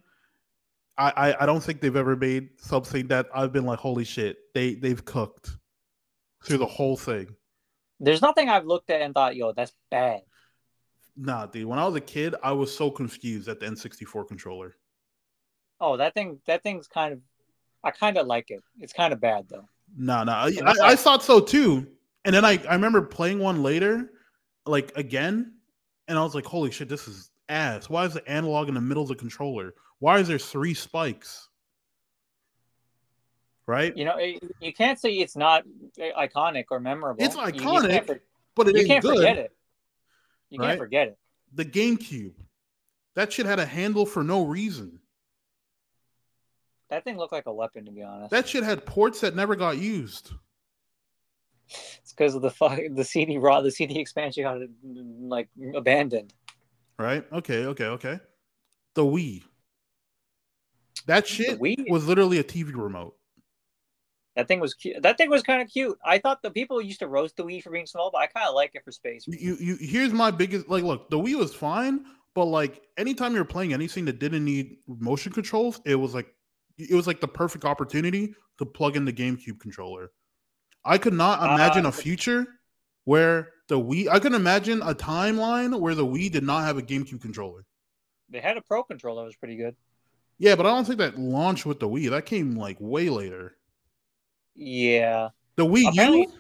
I, I I don't think they've ever made something that I've been like, holy shit, they they've cooked through the whole thing. There's nothing I've looked at and thought, yo, that's bad. Nah, dude. When I was a kid, I was so confused at the N64 controller. Oh, that thing, that thing's kind of, I kind of like it. It's kind of bad though. Nah, nah. I, I, I thought so too. And then I, I remember playing one later, like again, and I was like, holy shit, this is ass. Why is the analog in the middle of the controller? Why is there three spikes? Right? You know, you can't say it's not eh, iconic or memorable. It's You- you iconic, can't for- But it You can't good. forget it. You right? can't forget it. the GameCube. That shit had a handle for no reason. That thing looked like a weapon, to be honest. That shit had ports that never got used. It's because of the fuck the CD raw, the CD expansion got like abandoned. Right? Okay, okay, okay. The Wii. That shit Wii? was literally a TV remote. That thing was cute. That thing was kind of cute. I thought the people used to roast the Wii for being small, but I kind of like it for space. You, you here's my biggest like look, the Wii was fine, but like anytime you're playing anything that didn't need motion controls, it was like it was like the perfect opportunity to plug in the GameCube controller. I could not imagine Uh, a future where the Wii I could imagine a timeline where the Wii did not have a GameCube controller. They had a Pro controller that was pretty good. Yeah, but I don't think that launched with the Wii. That came like way later. Yeah, The Wii Apparently- U,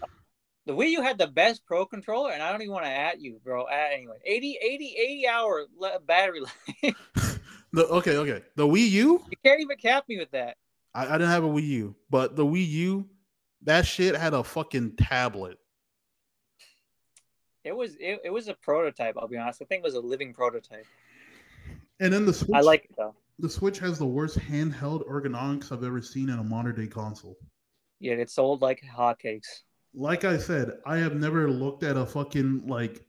the Wii U had the best Pro controller, and I don't even want to at you, bro. At anyway, 80, 80, 80 hour le- battery life. the okay, okay. The Wii U, you can't even cap me with that. I, I didn't have a Wii U, but the Wii U, that shit had a fucking tablet. It was it, it was a prototype. I'll be honest. I think it was a living prototype. And then the Switch, I like it though. the Switch has the worst handheld ergonomics I've ever seen in a modern day console. Yeah, it sold like hotcakes. Like I said, I have never looked at a fucking like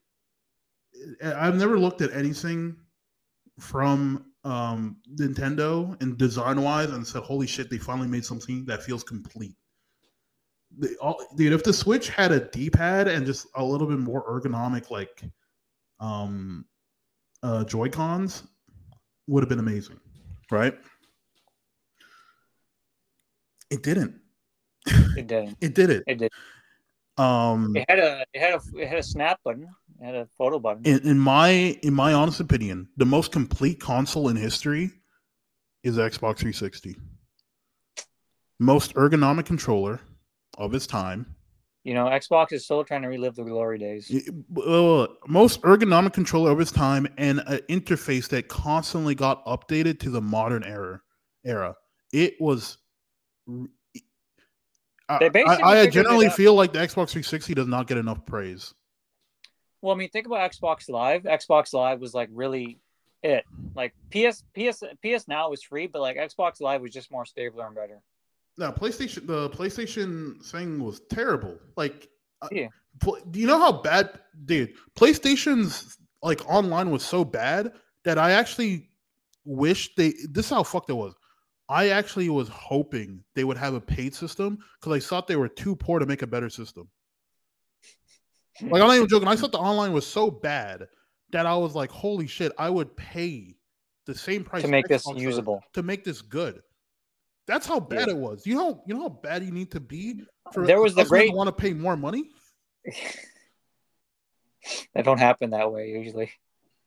I've never looked at anything from um Nintendo and design wise and said, "Holy shit, they finally made something that feels complete." They, all, dude, if the Switch had a D-pad and just a little bit more ergonomic, like um uh Joy Cons, would have been amazing, right? It didn't. It didn't. It did it. It did. Um, It had a it had a it had a snap button. It had a photo button. in, in my in my honest opinion, the most complete console in history is Xbox 360. Most ergonomic controller of its time. You know, Xbox is still trying to relive the glory days. Uh, most ergonomic controller of its time and an interface that constantly got updated to the modern era. Era. It was. I, I, I generally feel like the Xbox 360 does not get enough praise. Well, I mean, think about Xbox Live. Xbox Live was like really it. Like PS PS PSN was free, but like Xbox Live was just more stable and better. No, PlayStation. The PlayStation thing was terrible. Like, uh, Yeah. pl- do you know how bad, dude? PlayStation's like online was so bad that I actually wish they. This is how fucked it was. I actually was hoping they would have a paid system because I thought they were too poor to make a better system. Like I'm not even joking. I thought the online was so bad that I was like, "Holy shit!" I would pay the same price to make this Xbox usable. to make this good. That's how bad Yeah. it was. You know, you know how bad you need to be for There was the great. want to pay more money. that don't happen that way usually.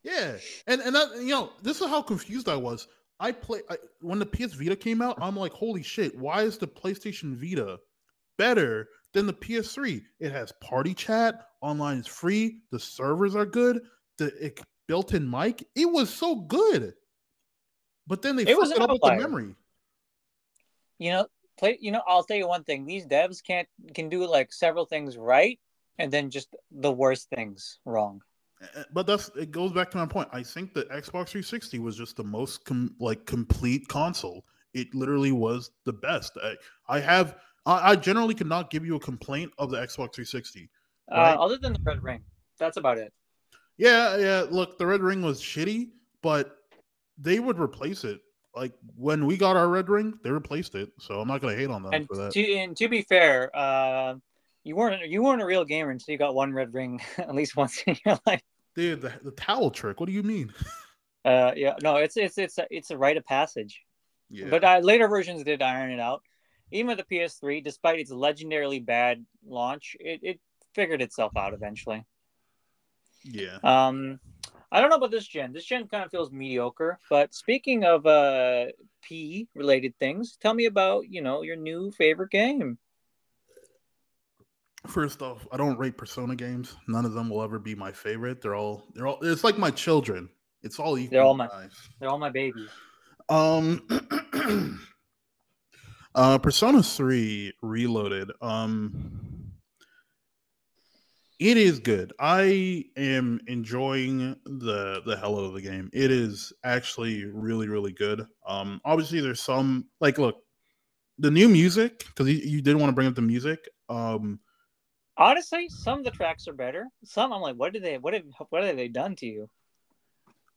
Yeah, and and that, you know, this is how confused I was. I play I, when the PS Vita came out. I'm like, holy shit! Why is the PlayStation Vita better than the PS3? It has party chat, online is free, the servers are good, the it, built-in mic. It was so good, but then they It fucked it up with the memory. You know, play. You know, I'll tell you one thing: these devs can't can do like several things right, and then just the worst things wrong. Uh, But that's it. Goes back to my point. I think the Xbox 360 was just the most com- like complete console. It literally was the best. I, I have. I, I generally cannot give you a complaint of the Xbox 360. Right. Uh, other than the red ring, that's about it. Yeah, yeah. Look, the Red Ring was shitty, but they would replace it. Like when we got our Red Ring, they replaced it. So I'm not gonna hate on them And for that. to and to be fair, uh, you weren't you weren't a real gamer until you got one red ring at least once in your life. Dude, the, the towel trick. What do you mean? Uh, yeah, no, it's it's it's a, it's a rite of passage. Yeah. But uh, later versions did iron it out. Even with the PS3, despite its legendarily bad launch, it, it figured itself out eventually. yeah. Um, I don't know about this gen. This gen kind of feels mediocre. But speaking of uh, P related things, tell me about you know your new favorite game. First off, I don't rate Persona games. None of them will ever be my favorite. They're all they're all it's like my children. It's all equal. They're all my- nice. They're all my babies. Um uh Persona 3 Reloaded. Um it is good. I am enjoying the the hell out of the game. It is actually really really good. Um obviously there's some like look, the new music cuz you, you did want to bring up the music. Um Honestly, some of the tracks are better. Some I'm like, what did they what have what have they done to you?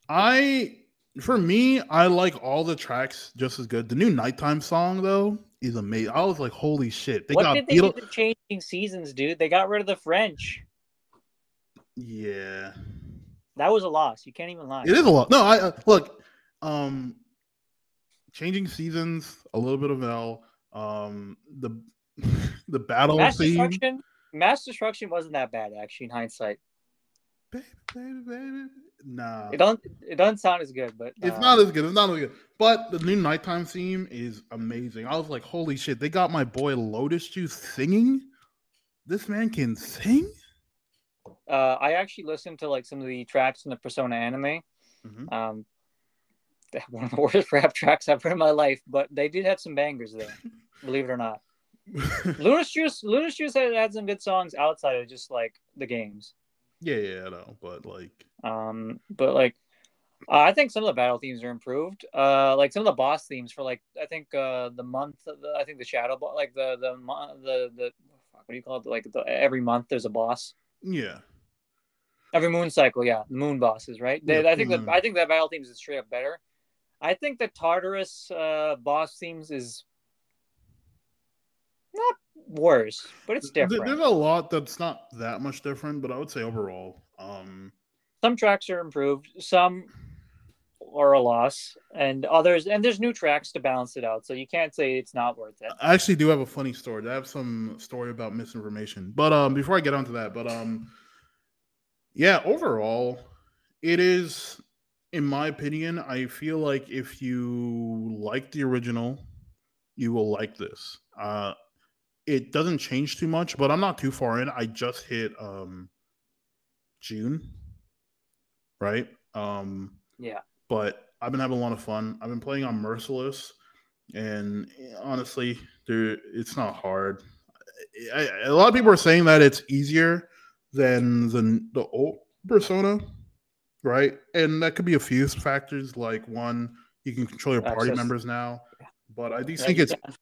I for me, I like all the tracks just as good. The new nighttime song though is amazing. I was like, holy shit! They what got did they do to changing seasons, dude? They got rid of the French. Yeah, That was a loss. You can't even lie. it is a loss. No, I uh, look. Um, changing seasons, a little bit of L. Um, the the battle Mass scene. destruction. Mass destruction wasn't that bad actually in hindsight. Baby, baby, baby. Nah, It don't it doesn't sound as good, but It's uh, not as good. It's not as good. But the new nighttime theme is amazing. I was like, holy shit, they got my boy Lotus Juice singing. This man can sing? Uh, I actually listened to like some of the tracks in the Persona anime. Mhm. Um, one of the worst rap tracks I've heard in my life, but they did have some bangers there. believe it or not, Lotus Juice, Lotus Juice had, had some good songs outside of just like the games. yeah, yeah, I know. But like, Um, but like, uh, I think some of the battle themes are improved. Uh, like some of the boss themes for like I think uh the month, the, I think the shadow, bo- like the the the the what do you call it? Like the, every month there's a boss. Yeah. Every moon cycle, yeah, the moon bosses, right? They, Yeah, I think that I think that battle themes is straight up better. I think the Tartarus uh, boss themes is not worse, but it's different. There's a lot that's not that much different, but I would say overall, um, some tracks are improved, some are a loss, and others and there's new tracks to balance it out. So you can't say it's not worth it. I actually do have a funny story. I have some story about misinformation. But um before I get onto that, but um yeah, overall, it is in my opinion, I feel like if you like the original, you will like this. Uh it doesn't change too much, but I'm not too far in. I just hit um June. Right? Um Yeah. But I've been having a lot of fun. I've been playing on Merciless, and honestly, dude, it's not hard. I, I- a lot of people are saying that it's easier than the the old Persona, right? And that could be a few factors. Like one, you can control your party Access. members now, but I do think you it's can.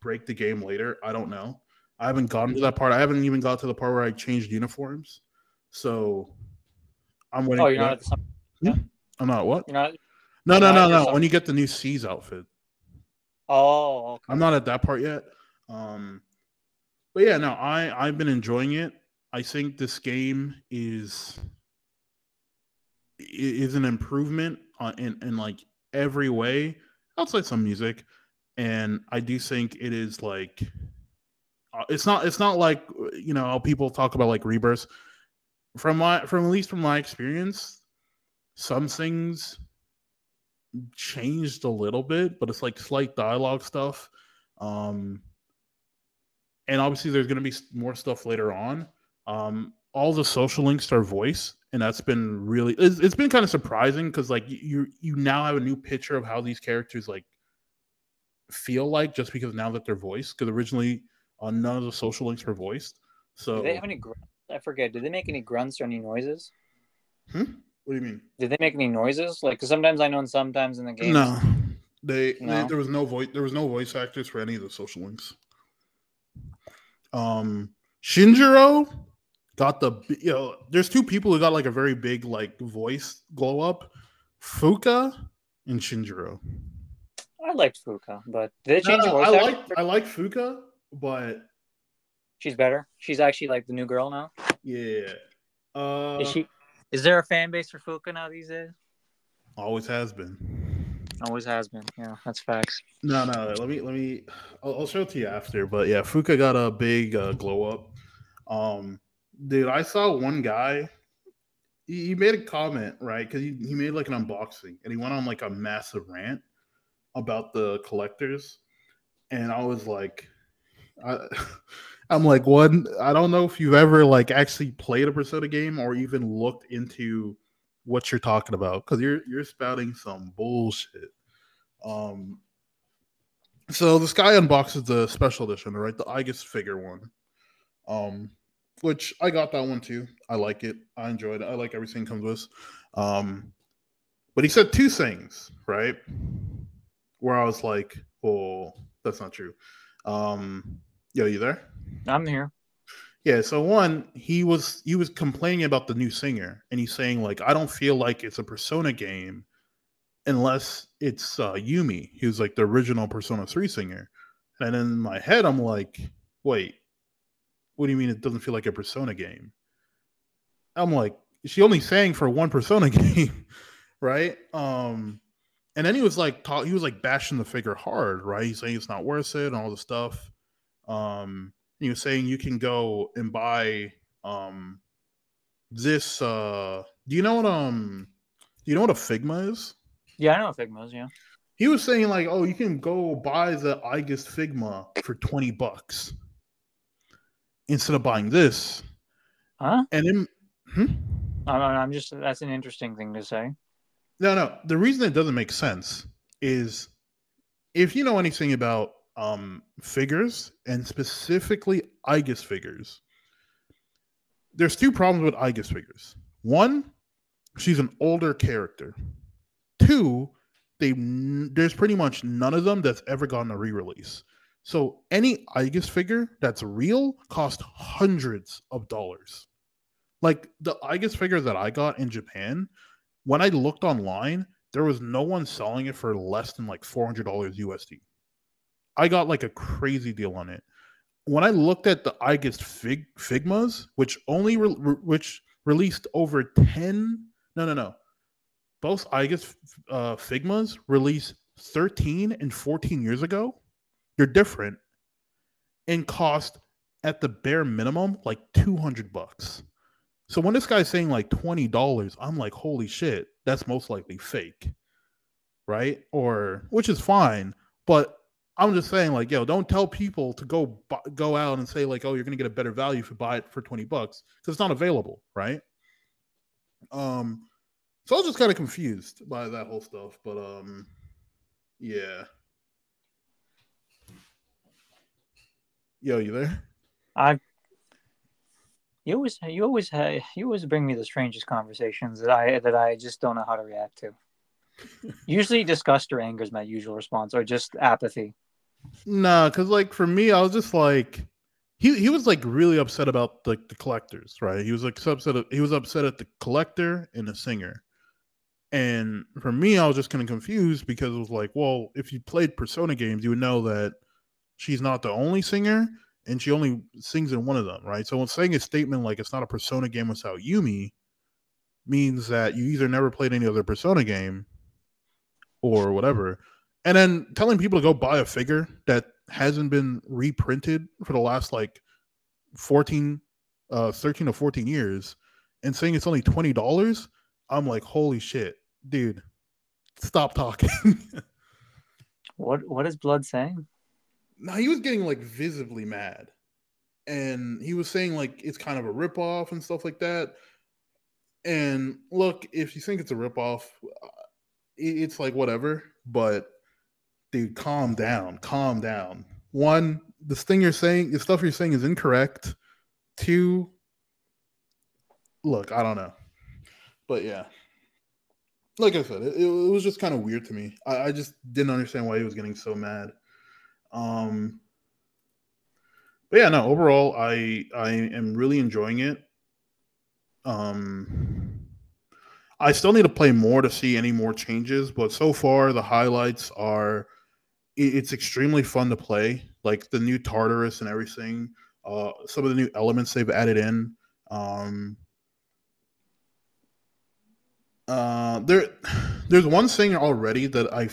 break the game later. I don't know. I haven't gotten to that part. I haven't even got to the part where I changed uniforms. So I'm waiting. Oh, you're not at the I'm not what? you're not. No, no, no, no. When you get the new C's outfit, Oh, okay. I'm not at that part yet. Um, but yeah, no, I I've been enjoying it. I think this game is is an improvement on, in in like every way outside some music, and I do think it is like uh, it's not it's not like you know how people talk about like rebirths. From my from at least from my experience, some things changed a little bit, but it's like slight dialogue stuff. Um, and obviously, there's going to be more stuff later on. Um, all the social links are voice, and that's been really it's, it's been kind of surprising because like you you now have a new picture of how these characters like feel like just because now that they're voiced because originally uh, none of the social links were voiced. So Do they have any? Gr- I forget. Did they make any grunts or any noises? Hmm? What do you mean? Did they make any noises? Like, 'cause sometimes I know, and sometimes in the game. No, they, they there was no voice there was no voice actors for any of the social links. Um, Shinjiro got the you know. There's two people who got like a very big like voice glow up, Fuuka and Shinjiro. I liked Fuuka, but did they No, change the voice I actor? like I like Fuuka, but She's better. She's actually like the new girl now. yeah, uh, Is she? Is there a fan base for Fuuka now these days? always has been. Always has been. Yeah, that's facts. No, no. Let me let me. I'll, I'll show it to you after. But yeah, Fuuka got a big uh, glow up. Um, dude, I saw one guy. He, he made a comment right because he, he made like an unboxing and he went on like a massive rant about the collectors, and I was like, I, I'm like, one. I don't know if you've ever like actually played a Persona game or even looked into what you're talking about because you're you're spouting some bullshit. Um, so this guy unboxes the special edition, right? The Aigis figure one. Um, which I got that one too. I like it. I enjoyed it. I like everything comes with. Um, but he said two things, right? Where I was like, "Oh, that's not true." Um, yo, you there? I'm here. Yeah, so one, he was he was complaining about the new singer, and he's saying like, I don't feel like it's a Persona game unless it's uh, Yumi, who's like the original Persona Three singer. And in my head, I'm like, wait, what do you mean it doesn't feel like a Persona game? I'm like, she only sang for one Persona game, right? Um, and then he was like, he was like bashing the figure hard, right? He's saying it's not worth it and all the stuff. Um, you was saying you can go and buy um this uh do you know what um do you know what a figma is Yeah, I know what Figma's. Yeah. he was saying like oh you can go buy the Aigis figma for 20 bucks instead of buying this Huh? and then hmm? I don't. I'm just. That's an interesting thing to say. no no the reason it doesn't make sense is if you know anything about um figures and specifically Aigis figures there's two problems with Aigis figures. One, she's an older character. Two, they there's pretty much none of them that's ever gotten a re-release. So any Aigis figure that's real cost hundreds of dollars. Like the Aigis figure that I got in Japan, when I looked online, there was no one selling it for less than like $400 USD. I got like a crazy deal on it when I looked at the Aigis Fig Figmas, which only re- re- which released over ten, no, no, no, both Aigis uh, Figmas released thirteen and fourteen years ago. They're different and cost at the bare minimum like two hundred bucks. So when this guy's saying like twenty dollars, I'm like, holy shit, that's most likely fake, right? Or which is fine, but I'm just saying, like, yo, don't tell people to go bu- go out and say like, oh, you're gonna get a better value if you buy it for twenty bucks because it's not available, right? Um, so I was just kind of confused by that whole stuff, but um, yeah. Yo, you there? I. You always, you always, you always bring me the strangest conversations that I that I just don't know how to react to. Usually, disgust or anger is my usual response, or just apathy. Nah, because like for me, I was just like, he he was like really upset about like the collectors, right? He was like upset. He was upset at the collector and the singer. And for me, I was just kind of confused because it was like, well, if you played Persona games, you would know that she's not the only singer and she only sings in one of them, right? So when saying a statement like it's not a Persona game without Yumi means that you either never played any other Persona game or whatever. And then telling people to go buy a figure that hasn't been reprinted for the last like 14 uh 13 or 14 years and saying it's only $20 i'm like holy shit dude stop talking What what is blood saying? now he was getting like visibly mad and he was saying like it's kind of a ripoff and stuff like that And look, if you think it's a ripoff, uh, it's like whatever. But dude, calm down, calm down. One, this thing you're saying, the stuff you're saying is incorrect. Two, look, I don't know, but yeah, like I said, it, it was just kind of weird to me. I, I, just didn't understand why he was getting so mad. Um, but yeah, no, overall, I I am really enjoying it. Um, I still need to play more to see any more changes, but so far the highlights are it's extremely fun to play. Like the new Tartarus and everything, uh, some of the new elements they've added in. Um, uh, there, there's one thing already that I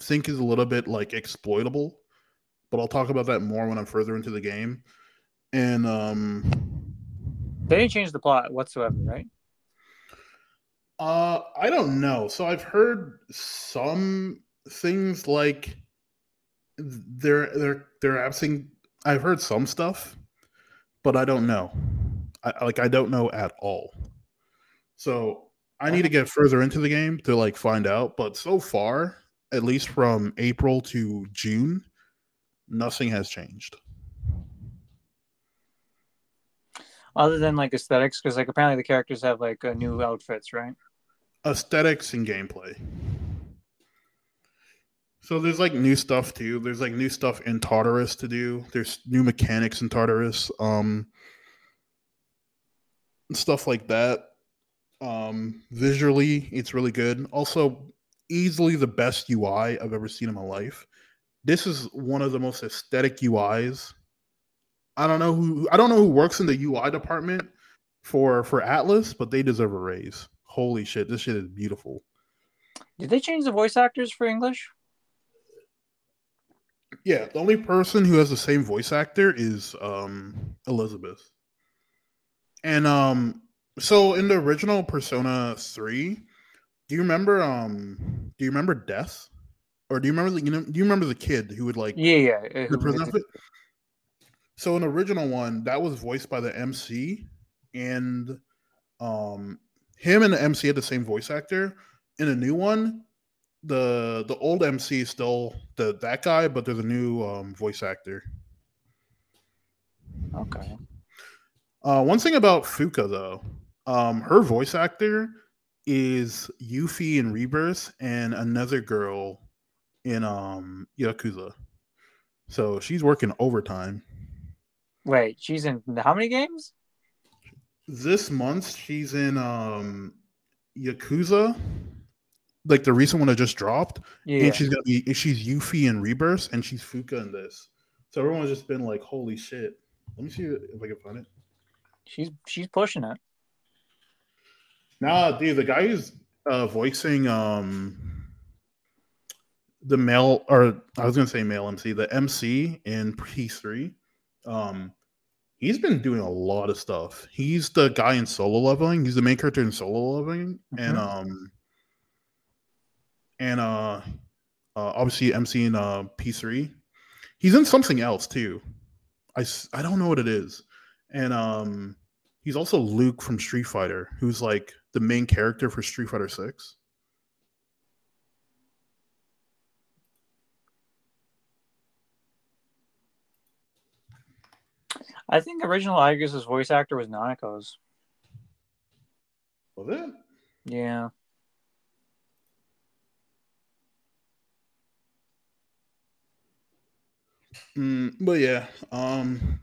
think is a little bit like exploitable, but I'll talk about that more when I'm further into the game. And um, they didn't change the plot whatsoever, right? Uh, I don't know. So I've heard some things like they're they're they're absent. I've heard some stuff, but I don't know. I like I don't know at all. So I need to get further into the game to like find out. But so far, at least from April to June, nothing has changed. Other than like aesthetics, because like apparently the characters have like uh, new outfits, right? Aesthetics and gameplay. So there's like new stuff too. There's like new stuff in Tartarus to do. There's new mechanics in Tartarus. Um stuff like that. Um visually, it's really good. Also, easily the best UI I've ever seen in my life. This is one of the most aesthetic UIs. I don't know who I don't know who works in the UI department for for Atlus, but they deserve a raise. Holy shit, this shit is beautiful. Did they change the voice actors for English? Yeah, the only person who has the same voice actor is um Elizabeth. And um so in the original Persona 3, do you remember um do you remember Death? Or do you remember the you know do you remember the kid who would like Yeah, yeah. The So in the original one, that was voiced by the MC and um him and the MC had the same voice actor. In a new one, the the old MC is still the that guy, but there's a new um, voice actor. Okay. Uh, one thing about Fuuka though, um, her voice actor is Yuffie in Rebirth and another girl in um Yakuza. So she's working overtime. Wait, she's in how many games? This month she's in um Yakuza like the recent one that just dropped. Yeah. And she's gonna be she's Yuffie in Rebirth and she's Fuuka in this. So everyone's just been like, holy shit. Let me see if I can find it. She's she's pushing it. Nah, dude, the guy who's uh, voicing um the male or I was gonna say male MC, the MC in P3. Um he's been doing a lot of stuff. He's the guy in solo leveling. He's the main character in solo leveling. Mm-hmm. And um and uh, uh obviously MC in uh P3. He's in something else too. I I don't know what it is. And um he's also Luke from Street Fighter, who's like the main character for Street Fighter 6. I think original Aigis' voice actor was Naneko's. Was it? Yeah. Mm, but yeah, um,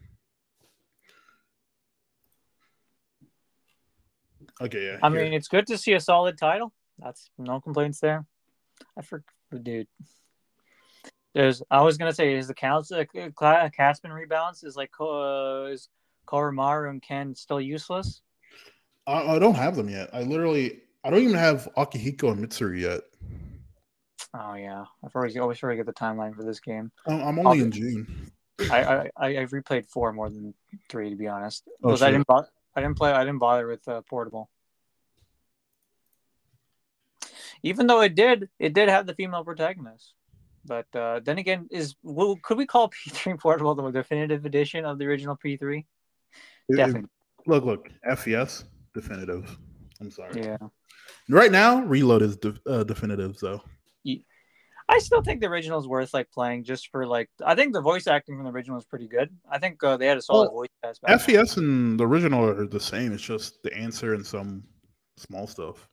okay, yeah. I here. mean, it's good to see a solid title. That's no complaints there. I forgot, dude. There's. I was gonna say, is the counts uh, Caspian rebalance is like uh, is Koromaru and Ken still useless? I, I don't have them yet. I literally, I don't even have Akihiko and Mitsuru yet. Oh yeah, I've always always forget the timeline for this game. I'm only I'll, in June. I, I I've replayed four more than three to be honest. Oh, because I didn't bo- I didn't play I didn't bother with uh, portable. Even though it did it did have the female protagonist, but uh, then again, is well, could we call P3 portable the definitive edition of the original P3? Definitely. Look, look, FES definitive. I'm sorry. Yeah. Right now, Reload is de- uh, definitive though. I still think the original is worth like playing just for like. I think the voice acting from the original is pretty good. I think uh, they had a solid Well, voice cast. FES and the original are the same. It's just the answer and some small stuff.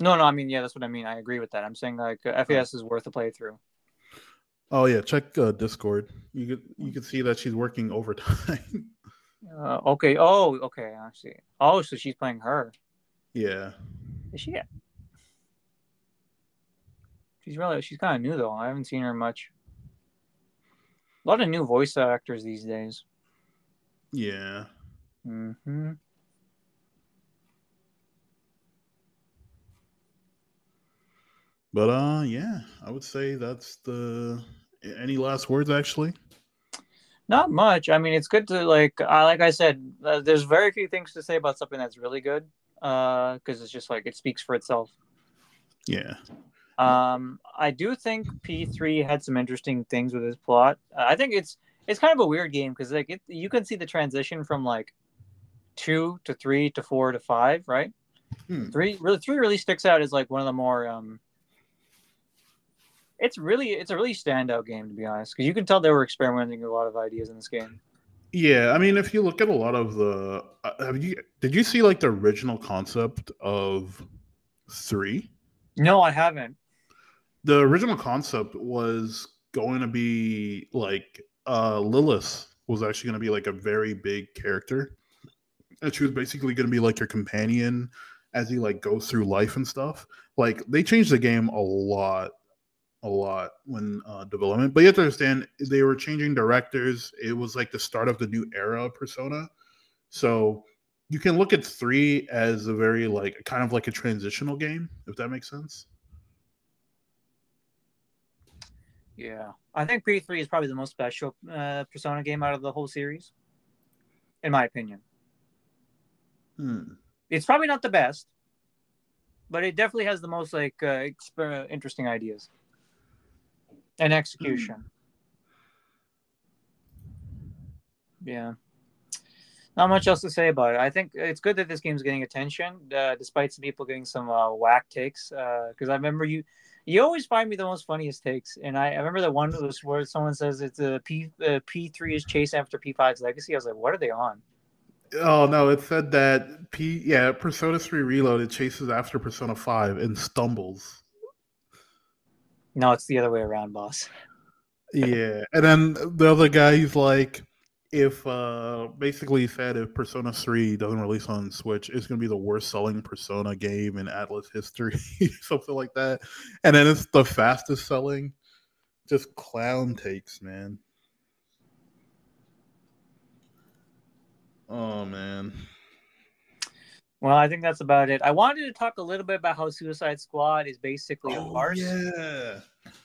No, no, I mean, yeah, that's what I mean. I agree with that. I'm saying like uh, FES is worth a playthrough. Oh yeah, check uh, Discord. You could you could see that she's working overtime. Uh, okay. Oh, okay. I see. Oh, so she's playing her. yeah. Is she? She's really. She's kind of new though. I haven't seen her much. A lot of new voice actors these days. Yeah. hmm But uh yeah, I would say that's the any last words actually? Not much. I mean, it's good to like. I like I said, uh, there's very few things to say about something that's really good. Uh, because it's just like it speaks for itself. Yeah. Um, I do think P3 had some interesting things with his plot. Uh, I think it's it's kind of a weird game because like it, you can see the transition from like two to three to four to five, right? Hmm. Three really three really sticks out as like one of the more um. It's really it's a really standout game to be honest because you can tell they were experimenting with a lot of ideas in this game. Yeah, I mean, if you look at a lot of the, uh, have you did you see like the original concept of three? No, I haven't. The original concept was going to be like uh Lilith was actually going to be like a very big character, and she was basically going to be like your companion as you like go through life and stuff. Like they changed the game a lot, a lot when uh, development. But you have to understand they were changing directors. It was like the start of the new era of Persona, so you can look at three as a very like kind of like a transitional game, if that makes sense. Yeah, I think P3 is probably the most special uh, Persona game out of the whole series, in my opinion. Hmm. It's probably not the best, but it definitely has the most like uh, exper- interesting ideas and execution. Yeah, not much else to say about it. I think it's good that this game's getting attention, uh, despite some people getting some uh, whack takes. Because I remember you, you always find me the most funniest takes, and I, I remember the one was where someone says it's a P uh, P three is chase after P 5's legacy. I was like, what are they on? Oh no, it said that P yeah, Persona 3 Reloaded chases after Persona 5 and stumbles. No, it's the other way around, boss. Yeah. And then the other guy he's like if uh basically said if Persona 3 doesn't release on Switch, it's gonna be the worst selling Persona game in Atlus history, something like that. And then it's the fastest selling. Just clown takes, man. Oh man. Well, I think that's about it. I wanted to talk a little bit about how Suicide Squad is basically a Oh, farce. yeah.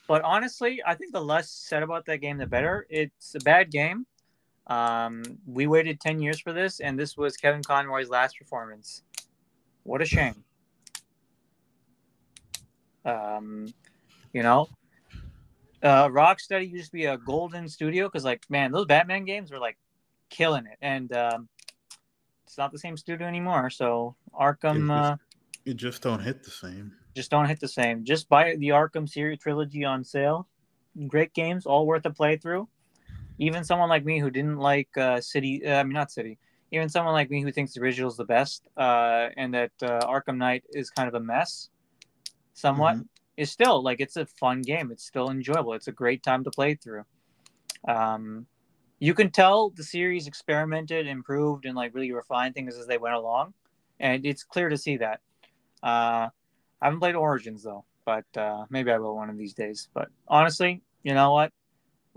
But honestly, I think the less said about that game, the better. It's a bad game. Um, we waited 10 years for this, and this was Kevin Conroy's last performance. What a shame. Um, you know, uh, Rocksteady used to be a golden studio because, like, man, those Batman games were like killing it, and um, it's not the same studio anymore. So Arkham. Yeah, Uh, It just don't hit the same. just don't hit the same. Just buy the Arkham series trilogy on sale. Great games, all worth a playthrough. Even someone like me who didn't like uh, City, uh, I mean not City. Even someone like me who thinks the original is the best, uh, and that uh, Arkham Knight is kind of a mess, somewhat, Mhm. is still like it's a fun game. It's still enjoyable. It's a great time to play through. Um, you can tell the series experimented, improved, and like really refined things as they went along, and it's clear to see that. Uh, I haven't played Origins though, but uh, maybe I will one of these days. But honestly, you know what?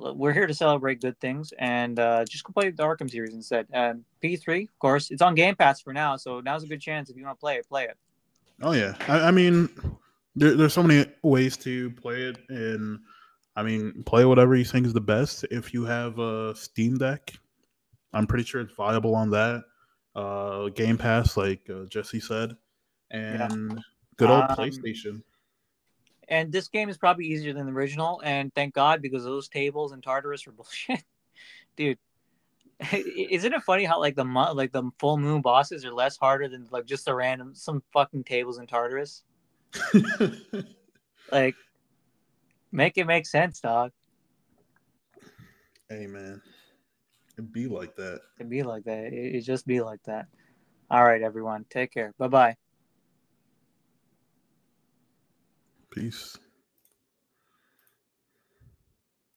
We're here to celebrate good things, and uh, just go play the Arkham series instead. And P3, of course, it's on Game Pass for now, so now's a good chance if you want to play it, play it. Oh yeah, I, I mean, there, there's so many ways to play it, and I mean, play whatever you think is the best. If you have a Steam Deck, I'm pretty sure it's viable on that. Uh, Game Pass, like uh, Jesse said, and good old Um, PlayStation. And this game is probably easier than the original, and thank God because those tables in Tartarus were bullshit, dude. Isn't it funny how like the like the full moon bosses are less harder than like just the random some fucking tables in Tartarus? like, make it make sense, dog. Hey man, it'd be like that. It'd be like that. It, it just be like that. All right, everyone. Take care. Bye bye. Peace.